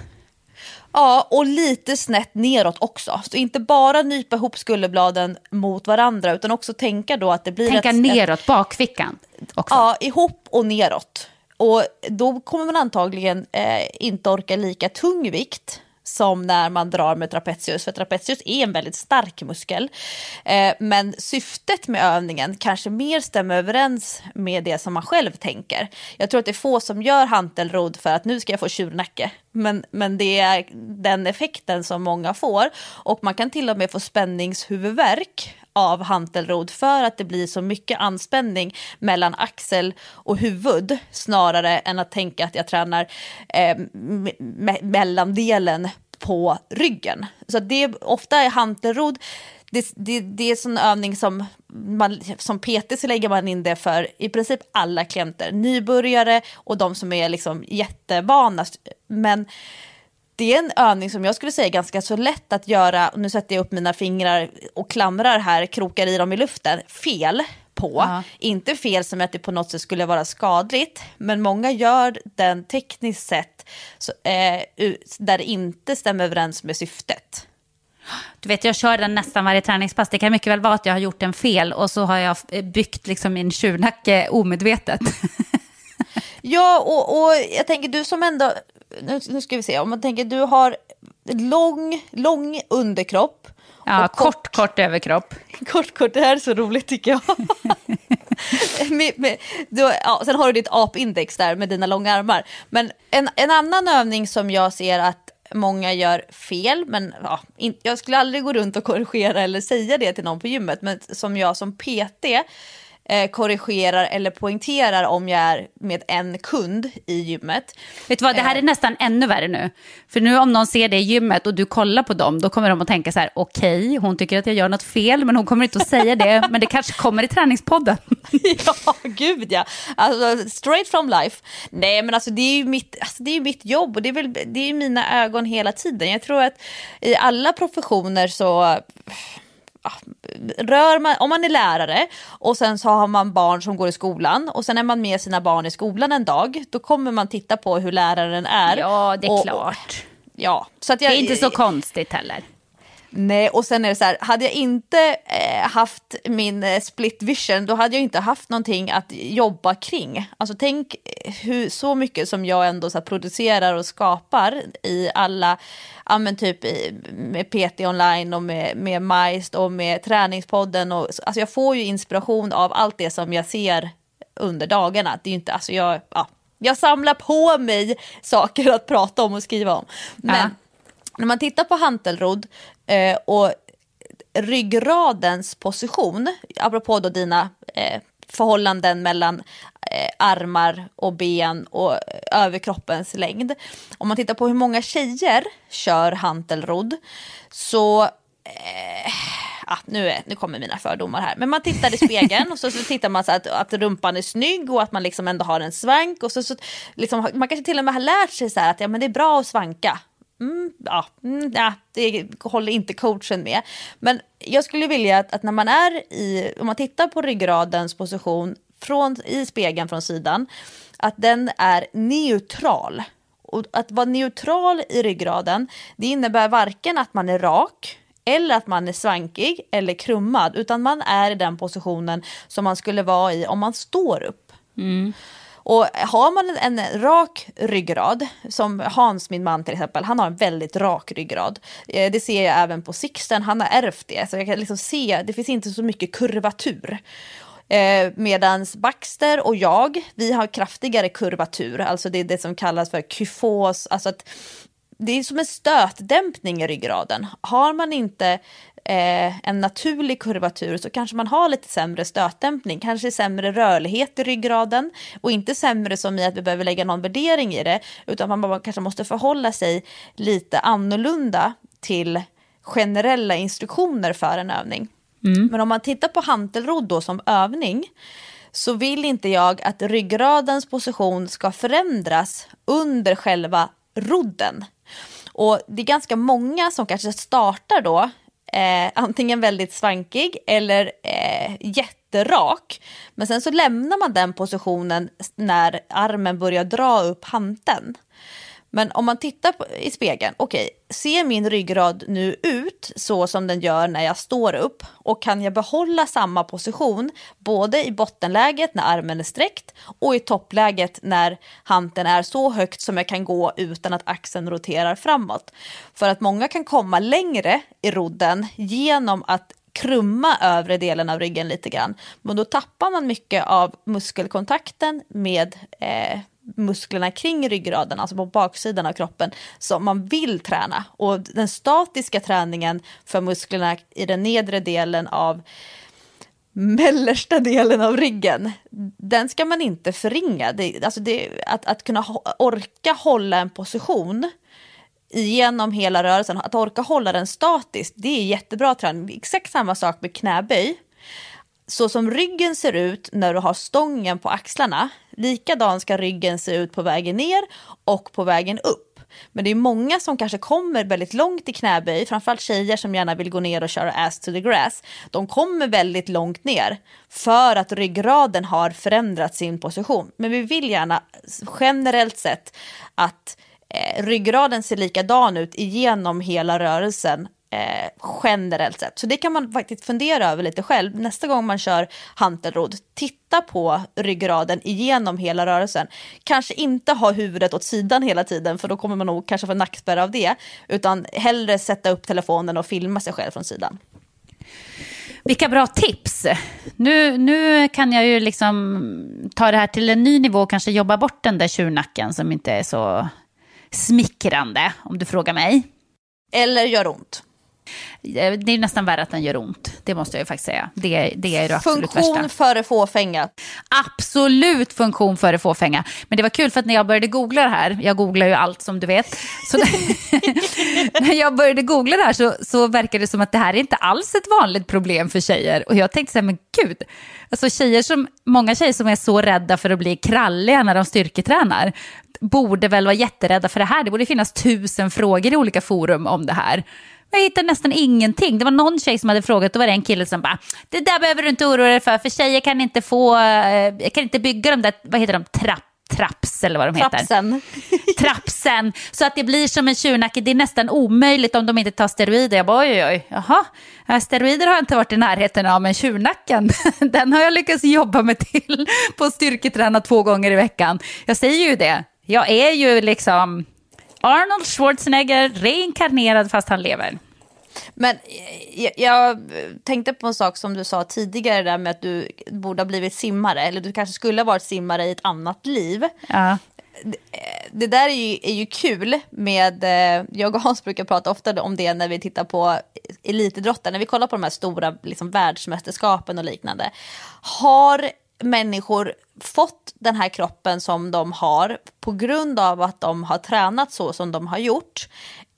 Ja, och lite snett neråt också. Så inte bara nypa ihop skulderbladen mot varandra utan också tänka då att det blir... Tänka ett, neråt, ett, bakfickan också. Ja, ihop och neråt. Och då kommer man antagligen eh, inte orka lika tung vikt som när man drar med trapezius. För trapezius är en väldigt stark muskel. Eh, men syftet med övningen kanske mer stämmer överens med det som man själv tänker. Jag tror att det är få som gör hantelrodd för att nu ska jag få tjurnacke. Men, men det är den effekten som många får. Och man kan till och med få spänningshuvudvärk av hantelrod för att det blir så mycket anspänning mellan axel och huvud snarare än att tänka att jag tränar eh, me mellandelen på ryggen. Så det är, ofta är hantelrod det, det, det är en sån övning som, man, som PT så lägger man in det för i princip alla klienter. Nybörjare och de som är liksom jättevana. Men det är en övning som jag skulle säga är ganska så lätt att göra. Nu sätter jag upp mina fingrar och klamrar här, krokar i dem i luften, fel på. Ja. Inte fel som att det på något sätt skulle vara skadligt, men många gör den tekniskt sett så, eh, där det inte stämmer överens med syftet. Du vet, jag kör den nästan varje träningspass. Det kan mycket väl vara att jag har gjort en fel och så har jag eh, byggt liksom min tjurnacke omedvetet. Ja, och, och jag tänker du som ändå, nu, nu ska vi se, om man tänker du har lång, lång underkropp. Ja, och kort, kort överkropp. Kort, kort, det här är så roligt tycker jag. med, med, du, ja, sen har du ditt apindex där med dina långa armar. Men en, en annan övning som jag ser att många gör fel, men ja, in, jag skulle aldrig gå runt och korrigera eller säga det till någon på gymmet, men som jag som PT eh, korrigerar eller poängterar om jag är med en kund i gymmet. Vet du vad, det här är nästan ännu värre nu. För nu om någon ser det i gymmet och du kollar på dem, då kommer de att tänka så här, okej, hon tycker att jag gör något fel, men hon kommer inte att säga det, men det kanske kommer i träningspodden. ja, gud ja. Alltså, straight from life. Nej, men alltså det är ju mitt, alltså, det är mitt jobb och det är, väl, det är mina ögon hela tiden. Jag tror att i alla professioner så rör man, om man är lärare och sen så har man barn som går i skolan och sen är man med sina barn i skolan en dag, då kommer man titta på hur läraren är. Ja, det är Och- klart. Ja, så att jag, Det är inte så konstigt heller. Nej, och sen är det så här, hade jag inte eh, haft min eh, split vision, då hade jag inte haft någonting att jobba kring. Alltså tänk eh, hur, så mycket som jag ändå så här, producerar och skapar i alla, ja men typ i, med PT online och med, med Majst och med träningspodden. Och, alltså jag får ju inspiration av allt det som jag ser under dagarna. Det är ju inte, alltså jag, ja, jag samlar på mig saker att prata om och skriva om. Men Ja när man tittar på hantelrodd eh, och ryggradens position, apropå då dina eh, förhållanden mellan eh, armar och ben och eh, överkroppens längd. Om man tittar på hur många tjejer kör hantelrodd så eh, ah, nu, är, nu kommer mina fördomar här. Men man tittar i spegeln och så, så tittar man så att, att rumpan är snygg och att man liksom ändå har en svank. Och så, så, liksom, man kanske till och med har lärt sig så här att ja, men det är bra att svanka. Mm, ja, mm, ja, det håller inte coachen med. Men jag skulle vilja att, att när man är i, om man tittar på ryggradens position från, i spegeln från sidan, att den är neutral. Och att vara neutral i ryggraden, det innebär varken att man är rak eller att man är svankig eller krummad, utan man är i den positionen som man skulle vara i om man står upp. Mm. Och har man en, en rak ryggrad, som Hans, min man till exempel, han har en väldigt rak ryggrad. Eh, det ser jag även på Sixten, han har ärvt det. Så jag kan liksom se, det finns inte så mycket kurvatur. Eh, medans Baxter och jag, vi har kraftigare kurvatur, alltså det är det som kallas för kyfos, alltså att det är som en stötdämpning i ryggraden. Har man inte eh, en naturlig kurvatur så kanske man har lite sämre stötdämpning, kanske sämre rörlighet i ryggraden och inte sämre som i att vi behöver lägga någon värdering i det, utan man bara kanske måste förhålla sig lite annorlunda till generella instruktioner för en övning. Men om man tittar på hantelrodd då som övning så vill inte jag att ryggradens position ska förändras under själva rodden. Och det är ganska många som kanske startar då eh, antingen väldigt svankig eller eh, jätterak. Men sen så lämnar man den positionen när armen börjar dra upp hanteln. Men om man tittar på, i spegeln, okej, ser min ryggrad nu ut så som den gör när jag står upp? Och kan jag behålla samma position både i bottenläget när armen är sträckt och i toppläget när hanteln är så högt som jag kan gå utan att axeln roterar framåt? För att många kan komma längre i rodden genom att krumma övre delen av ryggen lite grann. Men då tappar man mycket av muskelkontakten med eh, musklerna kring ryggraden, alltså på baksidan av kroppen, som man vill träna. Och den statiska träningen för musklerna i den nedre delen av mellersta delen av ryggen, den ska man inte förringa. Det, alltså det, att, att kunna orka hålla en position genom hela rörelsen. Att orka hålla den statiskt, det är jättebra träning. Exakt samma sak med knäböj. Så som ryggen ser ut när du har stången på axlarna, likadan ska ryggen se ut på vägen ner och på vägen upp. Men det är många som kanske kommer väldigt långt i knäböj, framförallt tjejer som gärna vill gå ner och köra ass to the grass. De kommer väldigt långt ner för att ryggraden har förändrat sin position. Men vi vill gärna generellt sett att eh, ryggraden ser likadan ut igenom hela rörelsen eh, generellt sett. Så det kan man faktiskt fundera över lite själv. Nästa gång man kör hantelrodd, titta på ryggraden igenom hela rörelsen. Kanske inte ha huvudet åt sidan hela tiden, för då kommer man nog kanske få nackspärr av det. Utan hellre sätta upp telefonen och filma sig själv från sidan. Vilka bra tips! Nu, nu kan jag ju liksom ta det här till en ny nivå och kanske jobba bort den där tjurnacken som inte är så smickrande, om du frågar mig. Eller gör ont. Eh, det är nästan värre att den gör ont. Det måste jag ju faktiskt säga. Det, det är det absolut Funktion värsta. före fåfänga. Absolut funktion före fåfänga. Men det var kul för att när jag började googla det här, jag googlar ju allt som du vet. Så när jag började googla det här så, så verkar det som att det här är inte alls ett vanligt problem för tjejer. Och jag tänkte så här, men gud, alltså tjejer som, många tjejer som är så rädda för att bli kralliga när de styrketränar borde väl vara jätterädda för det här. Det borde finnas tusen frågor i olika forum om det här. Jag hittade nästan ingenting. Det var någon tjej som hade frågat, då var det en kille som bara, det där behöver du inte oroa dig för, för tjejer kan inte få, eh, kan inte bygga de där, vad heter de, trapp traps eller vad de heter. Trapsen. Trapsen. Så att det blir som en tjurnacke. Det är nästan omöjligt om de inte tar steroider. Jag bara oj, oj. Jaha. Ja, steroider har jag inte varit i närheten av, men tjurnacken, den har jag lyckats jobba mig till på styrketräna två gånger i veckan. Jag säger ju det. Jag är ju liksom Arnold Schwarzenegger reinkarnerad fast han lever. Men jag, jag, tänkte på en sak som du sa tidigare där med att du borde ha blivit simmare. Eller du kanske skulle ha varit simmare i ett annat liv. Ja. Det, det där är ju, är ju kul med, eh, jag och Hans brukar prata ofta om det när vi tittar på elitidrotten, när vi kollar på de här stora liksom, världsmästerskapen och liknande. Har människor fått den här kroppen som de har på grund av att de har tränat så som de har gjort?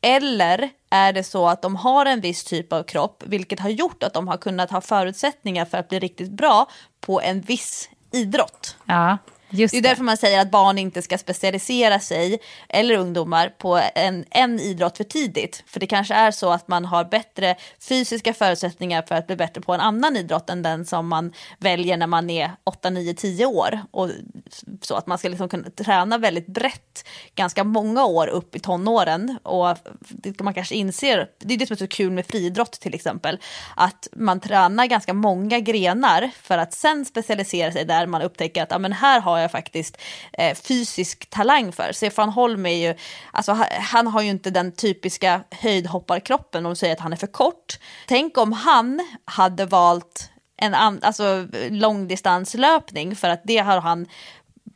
Eller är det så att de har en viss typ av kropp, vilket har gjort att de har kunnat ha förutsättningar för att bli riktigt bra på en viss idrott? Ja. Just det är därför man säger att barn inte ska specialisera sig, eller ungdomar, på en, en idrott för tidigt. För det kanske är så att man har bättre fysiska förutsättningar för att bli bättre på en annan idrott än den som man väljer när man är 8, 9, 10 år. Och så att man ska liksom kunna träna väldigt brett ganska många år upp i tonåren. Och det man kanske inser, det är det som är så kul med friidrott till exempel, att man tränar ganska många grenar för att sen specialisera sig där man upptäcker att ja, men här har jag faktiskt eh, fysisk talang för. Stefan Holm är ju, alltså, han har ju inte den typiska höjdhopparkroppen om de säger att han är för kort. Tänk om han hade valt en an, alltså, långdistanslöpning för att det har han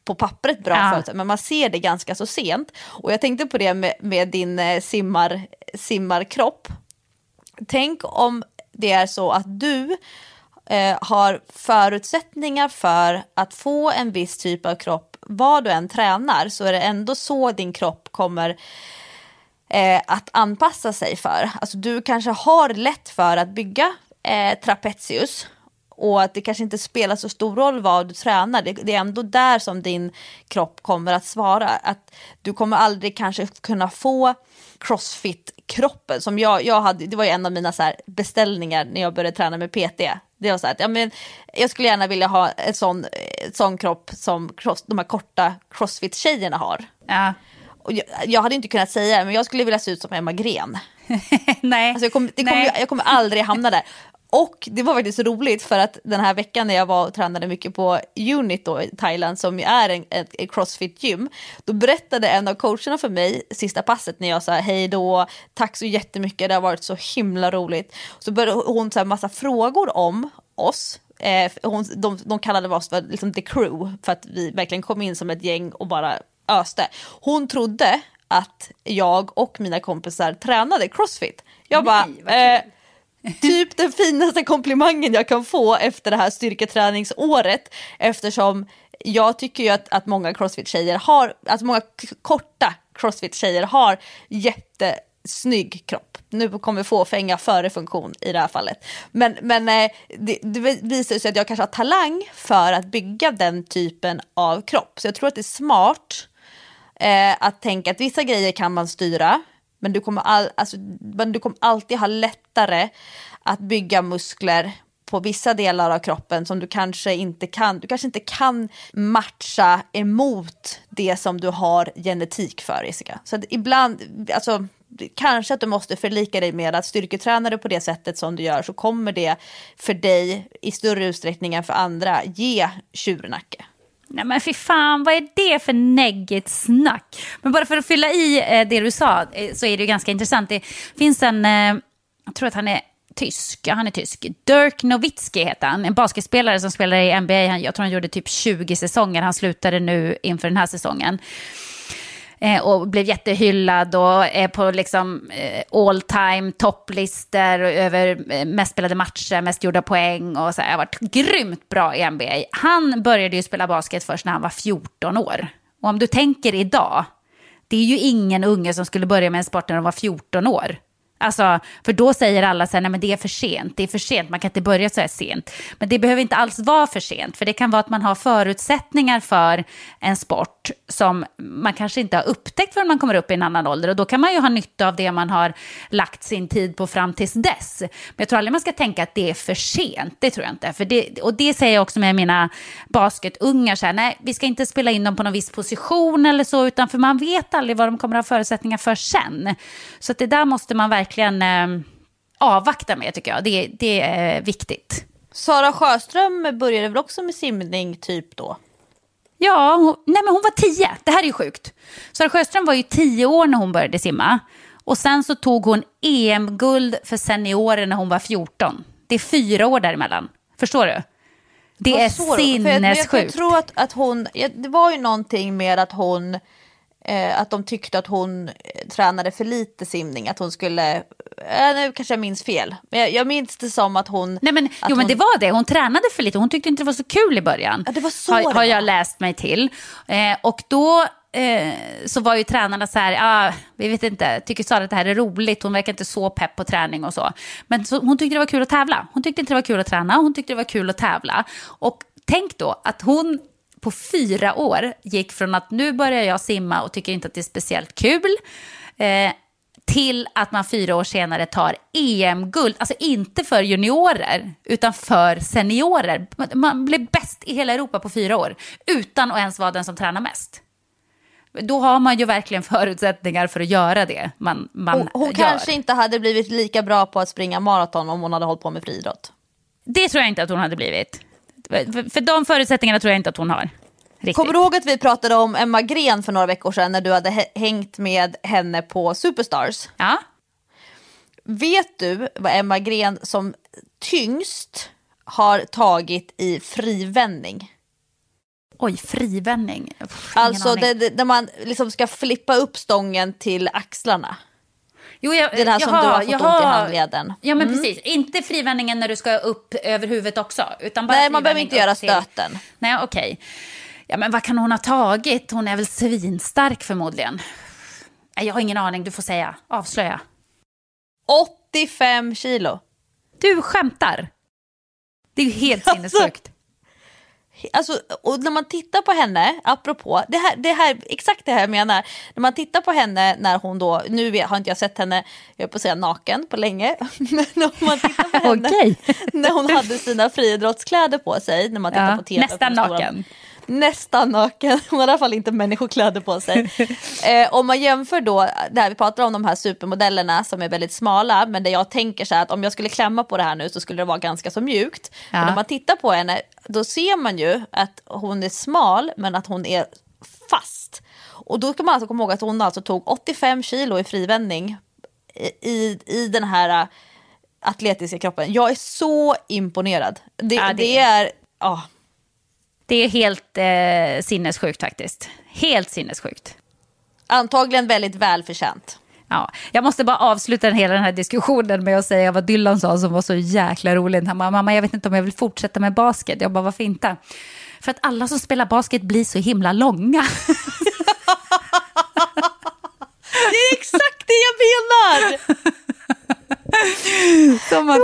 på pappret bra ja. för men man ser det ganska så sent. Och jag tänkte på det med, med din eh, simmar, simmarkropp. Tänk om det är så att du eh, har förutsättningar för att få en viss typ av kropp, vad du än tränar, så är det ändå så din kropp kommer eh, att anpassa sig för. Alltså du kanske har lätt för att bygga eh, trapezius och att det kanske inte spelar så stor roll vad du tränar. Det, det, är ändå där som din kropp kommer att svara. Att du kommer aldrig kanske kunna få crossfit-kroppen som jag, jag hade. Det var ju en av mina så beställningar när jag började träna med PT. Det var så att ja, men, jag skulle gärna vilja ha en sån, sån kropp som cross, de här korta crossfit-tjejerna har. Ja. Och jag, jag, hade inte kunnat säga men jag skulle vilja se ut som Emma Gren. Nej. Alltså jag, kom, det kom, jag kommer aldrig hamna där. Och det var faktiskt roligt för att den här veckan när jag var och tränade mycket på Unit då, i Thailand som ju är en, ett, ett crossfit-gym, då berättade en av coacherna för mig sista passet när jag sa hej då, tack så jättemycket, det har varit så himla roligt. Så började hon så massa frågor om oss, eh, hon, de, de kallade oss för liksom the crew för att vi verkligen kom in som ett gäng och bara öste. Hon trodde att jag och mina kompisar tränade crossfit. Jag Nej, bara, typ den finaste komplimangen jag kan få efter det här styrketräningsåret eftersom jag tycker ju att, att många crossfit-tjejer har, alltså många korta crossfit-tjejer har jättesnygg kropp. Nu kommer fåfänga före funktion i det här fallet. Men, men eh, det, det visar sig att jag kanske har talang för att bygga den typen av kropp. Så jag tror att det är smart eh, att tänka att vissa grejer kan man styra. Men du kommer, all, alltså, men du kommer alltid ha lättare att bygga muskler på vissa delar av kroppen som du kanske inte kan. Du kanske inte kan matcha emot det som du har genetik för Jessica. Så att ibland, alltså kanske att du måste förlika dig med att styrketränar du på det sättet som du gör så kommer det för dig i större utsträckning än för andra ge tjurnacke. Nej men fy fan, vad är det för neggigt snack? Men bara för att fylla i eh, det du sa eh, så är det ju ganska intressant. Det finns en, eh, jag tror att han är tysk, ja han är tysk. Dirk Nowitzki heter han, en basketspelare som spelar i NBA. Jag tror han gjorde typ 20 säsonger, han slutade nu inför den här säsongen. Eh, och blev jättehyllad och är på liksom eh, all time topplistor över eh, mest spelade matcher, mest gjorda poäng och så här, har varit grymt bra i NBA. Han började ju spela basket först när han var 14 år. Och om du tänker idag, det är ju ingen unge som skulle börja med en sport när de var 14 år. Alltså, för då säger alla så här, nej men det är för sent, det är för sent, man kan inte börja så här sent. Men det behöver inte alls vara för sent, för det kan vara att man har förutsättningar för en sport som man kanske inte har upptäckt förrän man kommer upp i en annan ålder. Och då kan man ju ha nytta av det man har lagt sin tid på fram tills dess. Men jag tror aldrig man ska tänka att det är för sent, det tror jag inte. För det, och det säger jag också med mina basketungar, så här, nej vi ska inte spela in dem på någon viss position eller så, utan för man vet aldrig vad de kommer ha förutsättningar för sen. Så att det där måste man verkligen verkligen eh, avvakta med tycker jag. Det, det är viktigt. Sara Sjöström började väl också med simning typ då? Ja, hon, nej men hon var tio. Det här är ju sjukt. Sara Sjöström var ju tio år när hon började simma. Och sen så tog hon EM-guld för seniorer när hon var 14. Det är fyra år däremellan. Förstår du? Det är sinnessjukt. Jag, jag, tror att, att hon, det var ju någonting med att hon Eh, att de tyckte att hon eh, tränade för lite simning, att hon skulle, eh, nu kanske jag minns fel, men jag, jag minns det som att hon... Nej men, jo hon, men det var det, hon tränade för lite, hon tyckte inte det var så kul i början. Ja, det var så har, har jag läst mig till. Eh, och då eh, så var ju tränarna så här, ah, vi vet inte, tycker Sara att det här är roligt, hon verkar inte så pepp på träning och så. Men så, hon tyckte det var kul att tävla, hon tyckte inte det var kul att träna, hon tyckte det var kul att tävla. Och tänk då att hon på fyra år gick från att nu börjar jag simma och tycker inte att det är speciellt kul eh, till att man fyra år senare tar EM-guld, alltså inte för juniorer utan för seniorer. Man blev bäst i hela Europa på fyra år utan att ens vara den som tränar mest. Då har man ju verkligen förutsättningar för att göra det man, man Hon, hon kanske inte hade blivit lika bra på att springa maraton om hon hade hållit på med friidrott. Det tror jag inte att hon hade blivit. För de förutsättningarna tror jag inte att hon har. Riktigt. Kommer du ihåg att vi pratade om Emma Gren för några veckor sedan när du hade hängt med henne på Superstars? Ja. Vet du vad Emma Gren som tyngst har tagit i frivändning? Oj, frivändning? Pff, alltså det, det, där man liksom ska flippa upp stången till axlarna. Jo, jag, det som jaha, du har fått jaha. ont i handleden. Ja, men mm. precis. Inte frivändningen när du ska upp över huvudet också. Utan bara Nej, man behöver inte göra stöten. Till... Nej, okej. Okay. Ja, men vad kan hon ha tagit? Hon är väl svinstark förmodligen. Jag har ingen aning, du får säga. Avslöja. 85 kilo. Du skämtar? Det är ju helt alltså, sinnessjukt. Alltså, och när man tittar på henne, apropå, det här, det här, exakt det här jag menar. När man tittar på henne när hon då, nu har inte jag sett henne, jag på att säga naken på länge, men när man tittar på henne okay. när hon hade sina friidrottskläder på sig, när man tittar ja, på tv. Nästan naken. Stora, nästan naken, hon har i alla fall inte människokläder på sig. eh, om man jämför då, det här, vi pratar om de här supermodellerna som är väldigt smala, men det jag tänker så här att om jag skulle klämma på det här nu så skulle det vara ganska så mjukt. Ja. Och när man tittar på henne, då ser man ju att hon är smal, men att hon är fast. Och då ska man alltså komma ihåg att hon alltså tog 85 kilo i frivändning i, i den här atletiska kroppen. Jag är så imponerad. Det, ja, det... det är... Oh. Det är helt eh, sinnessjukt faktiskt. Helt sinnessjukt. Antagligen väldigt välförtjänt. Ja, jag måste bara avsluta hela den här diskussionen med att säga vad Dylan sa som var så jäkla roligt. Han bara, mamma jag vet inte om jag vill fortsätta med basket. Jag bara, varför inte? För att alla som spelar basket blir så himla långa. Det är exakt det jag menar! Som att,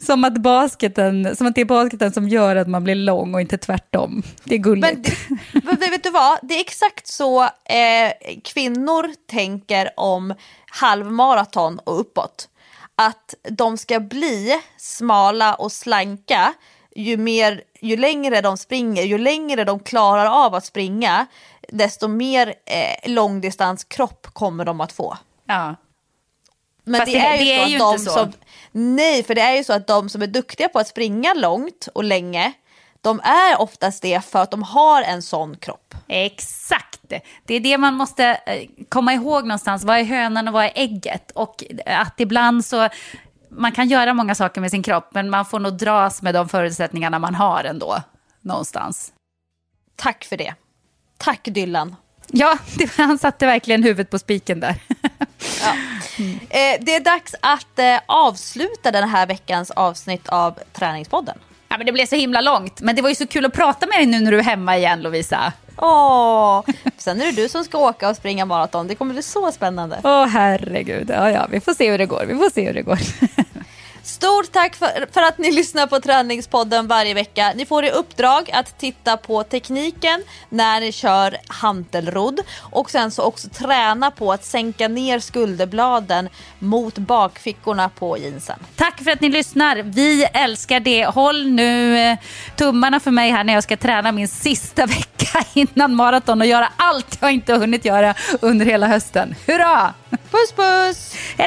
som, att basketen, som att det är basketen som gör att man blir lång och inte tvärtom. Det är gulligt. Men, men vet du vad, det är exakt så eh, kvinnor tänker om halvmaraton och uppåt. Att de ska bli smala och slanka ju, mer, ju längre de springer, ju längre de klarar av att springa, desto mer eh, långdistanskropp kommer de att få. ja. Men Fast det, det- är ju, det är ju inte så. som... Nej, för det är ju så att de som är duktiga på att springa långt och länge, de är oftast det för att de har en sån kropp. Exakt. Det är det man måste eh, komma ihåg någonstans. Vad är hönan och vad är ägget? Och att ibland så... Man kan göra många saker med sin kropp, men man får nog dras med de förutsättningarna man har ändå. Någonstans. Tack för det. Tack Dylan. Ja, det, han satte verkligen huvudet på spiken där. Eh, det är dags att eh, avsluta den här veckans avsnitt av Träningspodden. Ja, men det blev så himla långt. Men det var ju så kul att prata med dig nu när du är hemma igen, Lovisa. Åh, sen är det du som ska åka och springa maraton. Det kommer bli så spännande. Åh, herregud. Ja, ja, vi får se hur det går. Vi får se hur det går. Stort tack för, för att ni lyssnar på Träningspodden varje vecka. Ni får i uppdrag att titta på tekniken när ni kör hantelrodd och sen så också träna på att sänka ner skulderbladen mot bakfickorna på jeansen. Tack för att ni lyssnar. Vi älskar det. Håll nu eh, tummarna för mig här när jag ska träna min sista vecka innan maraton och göra allt jag inte har hunnit göra under hela hösten. Hurra! Puss puss! Hej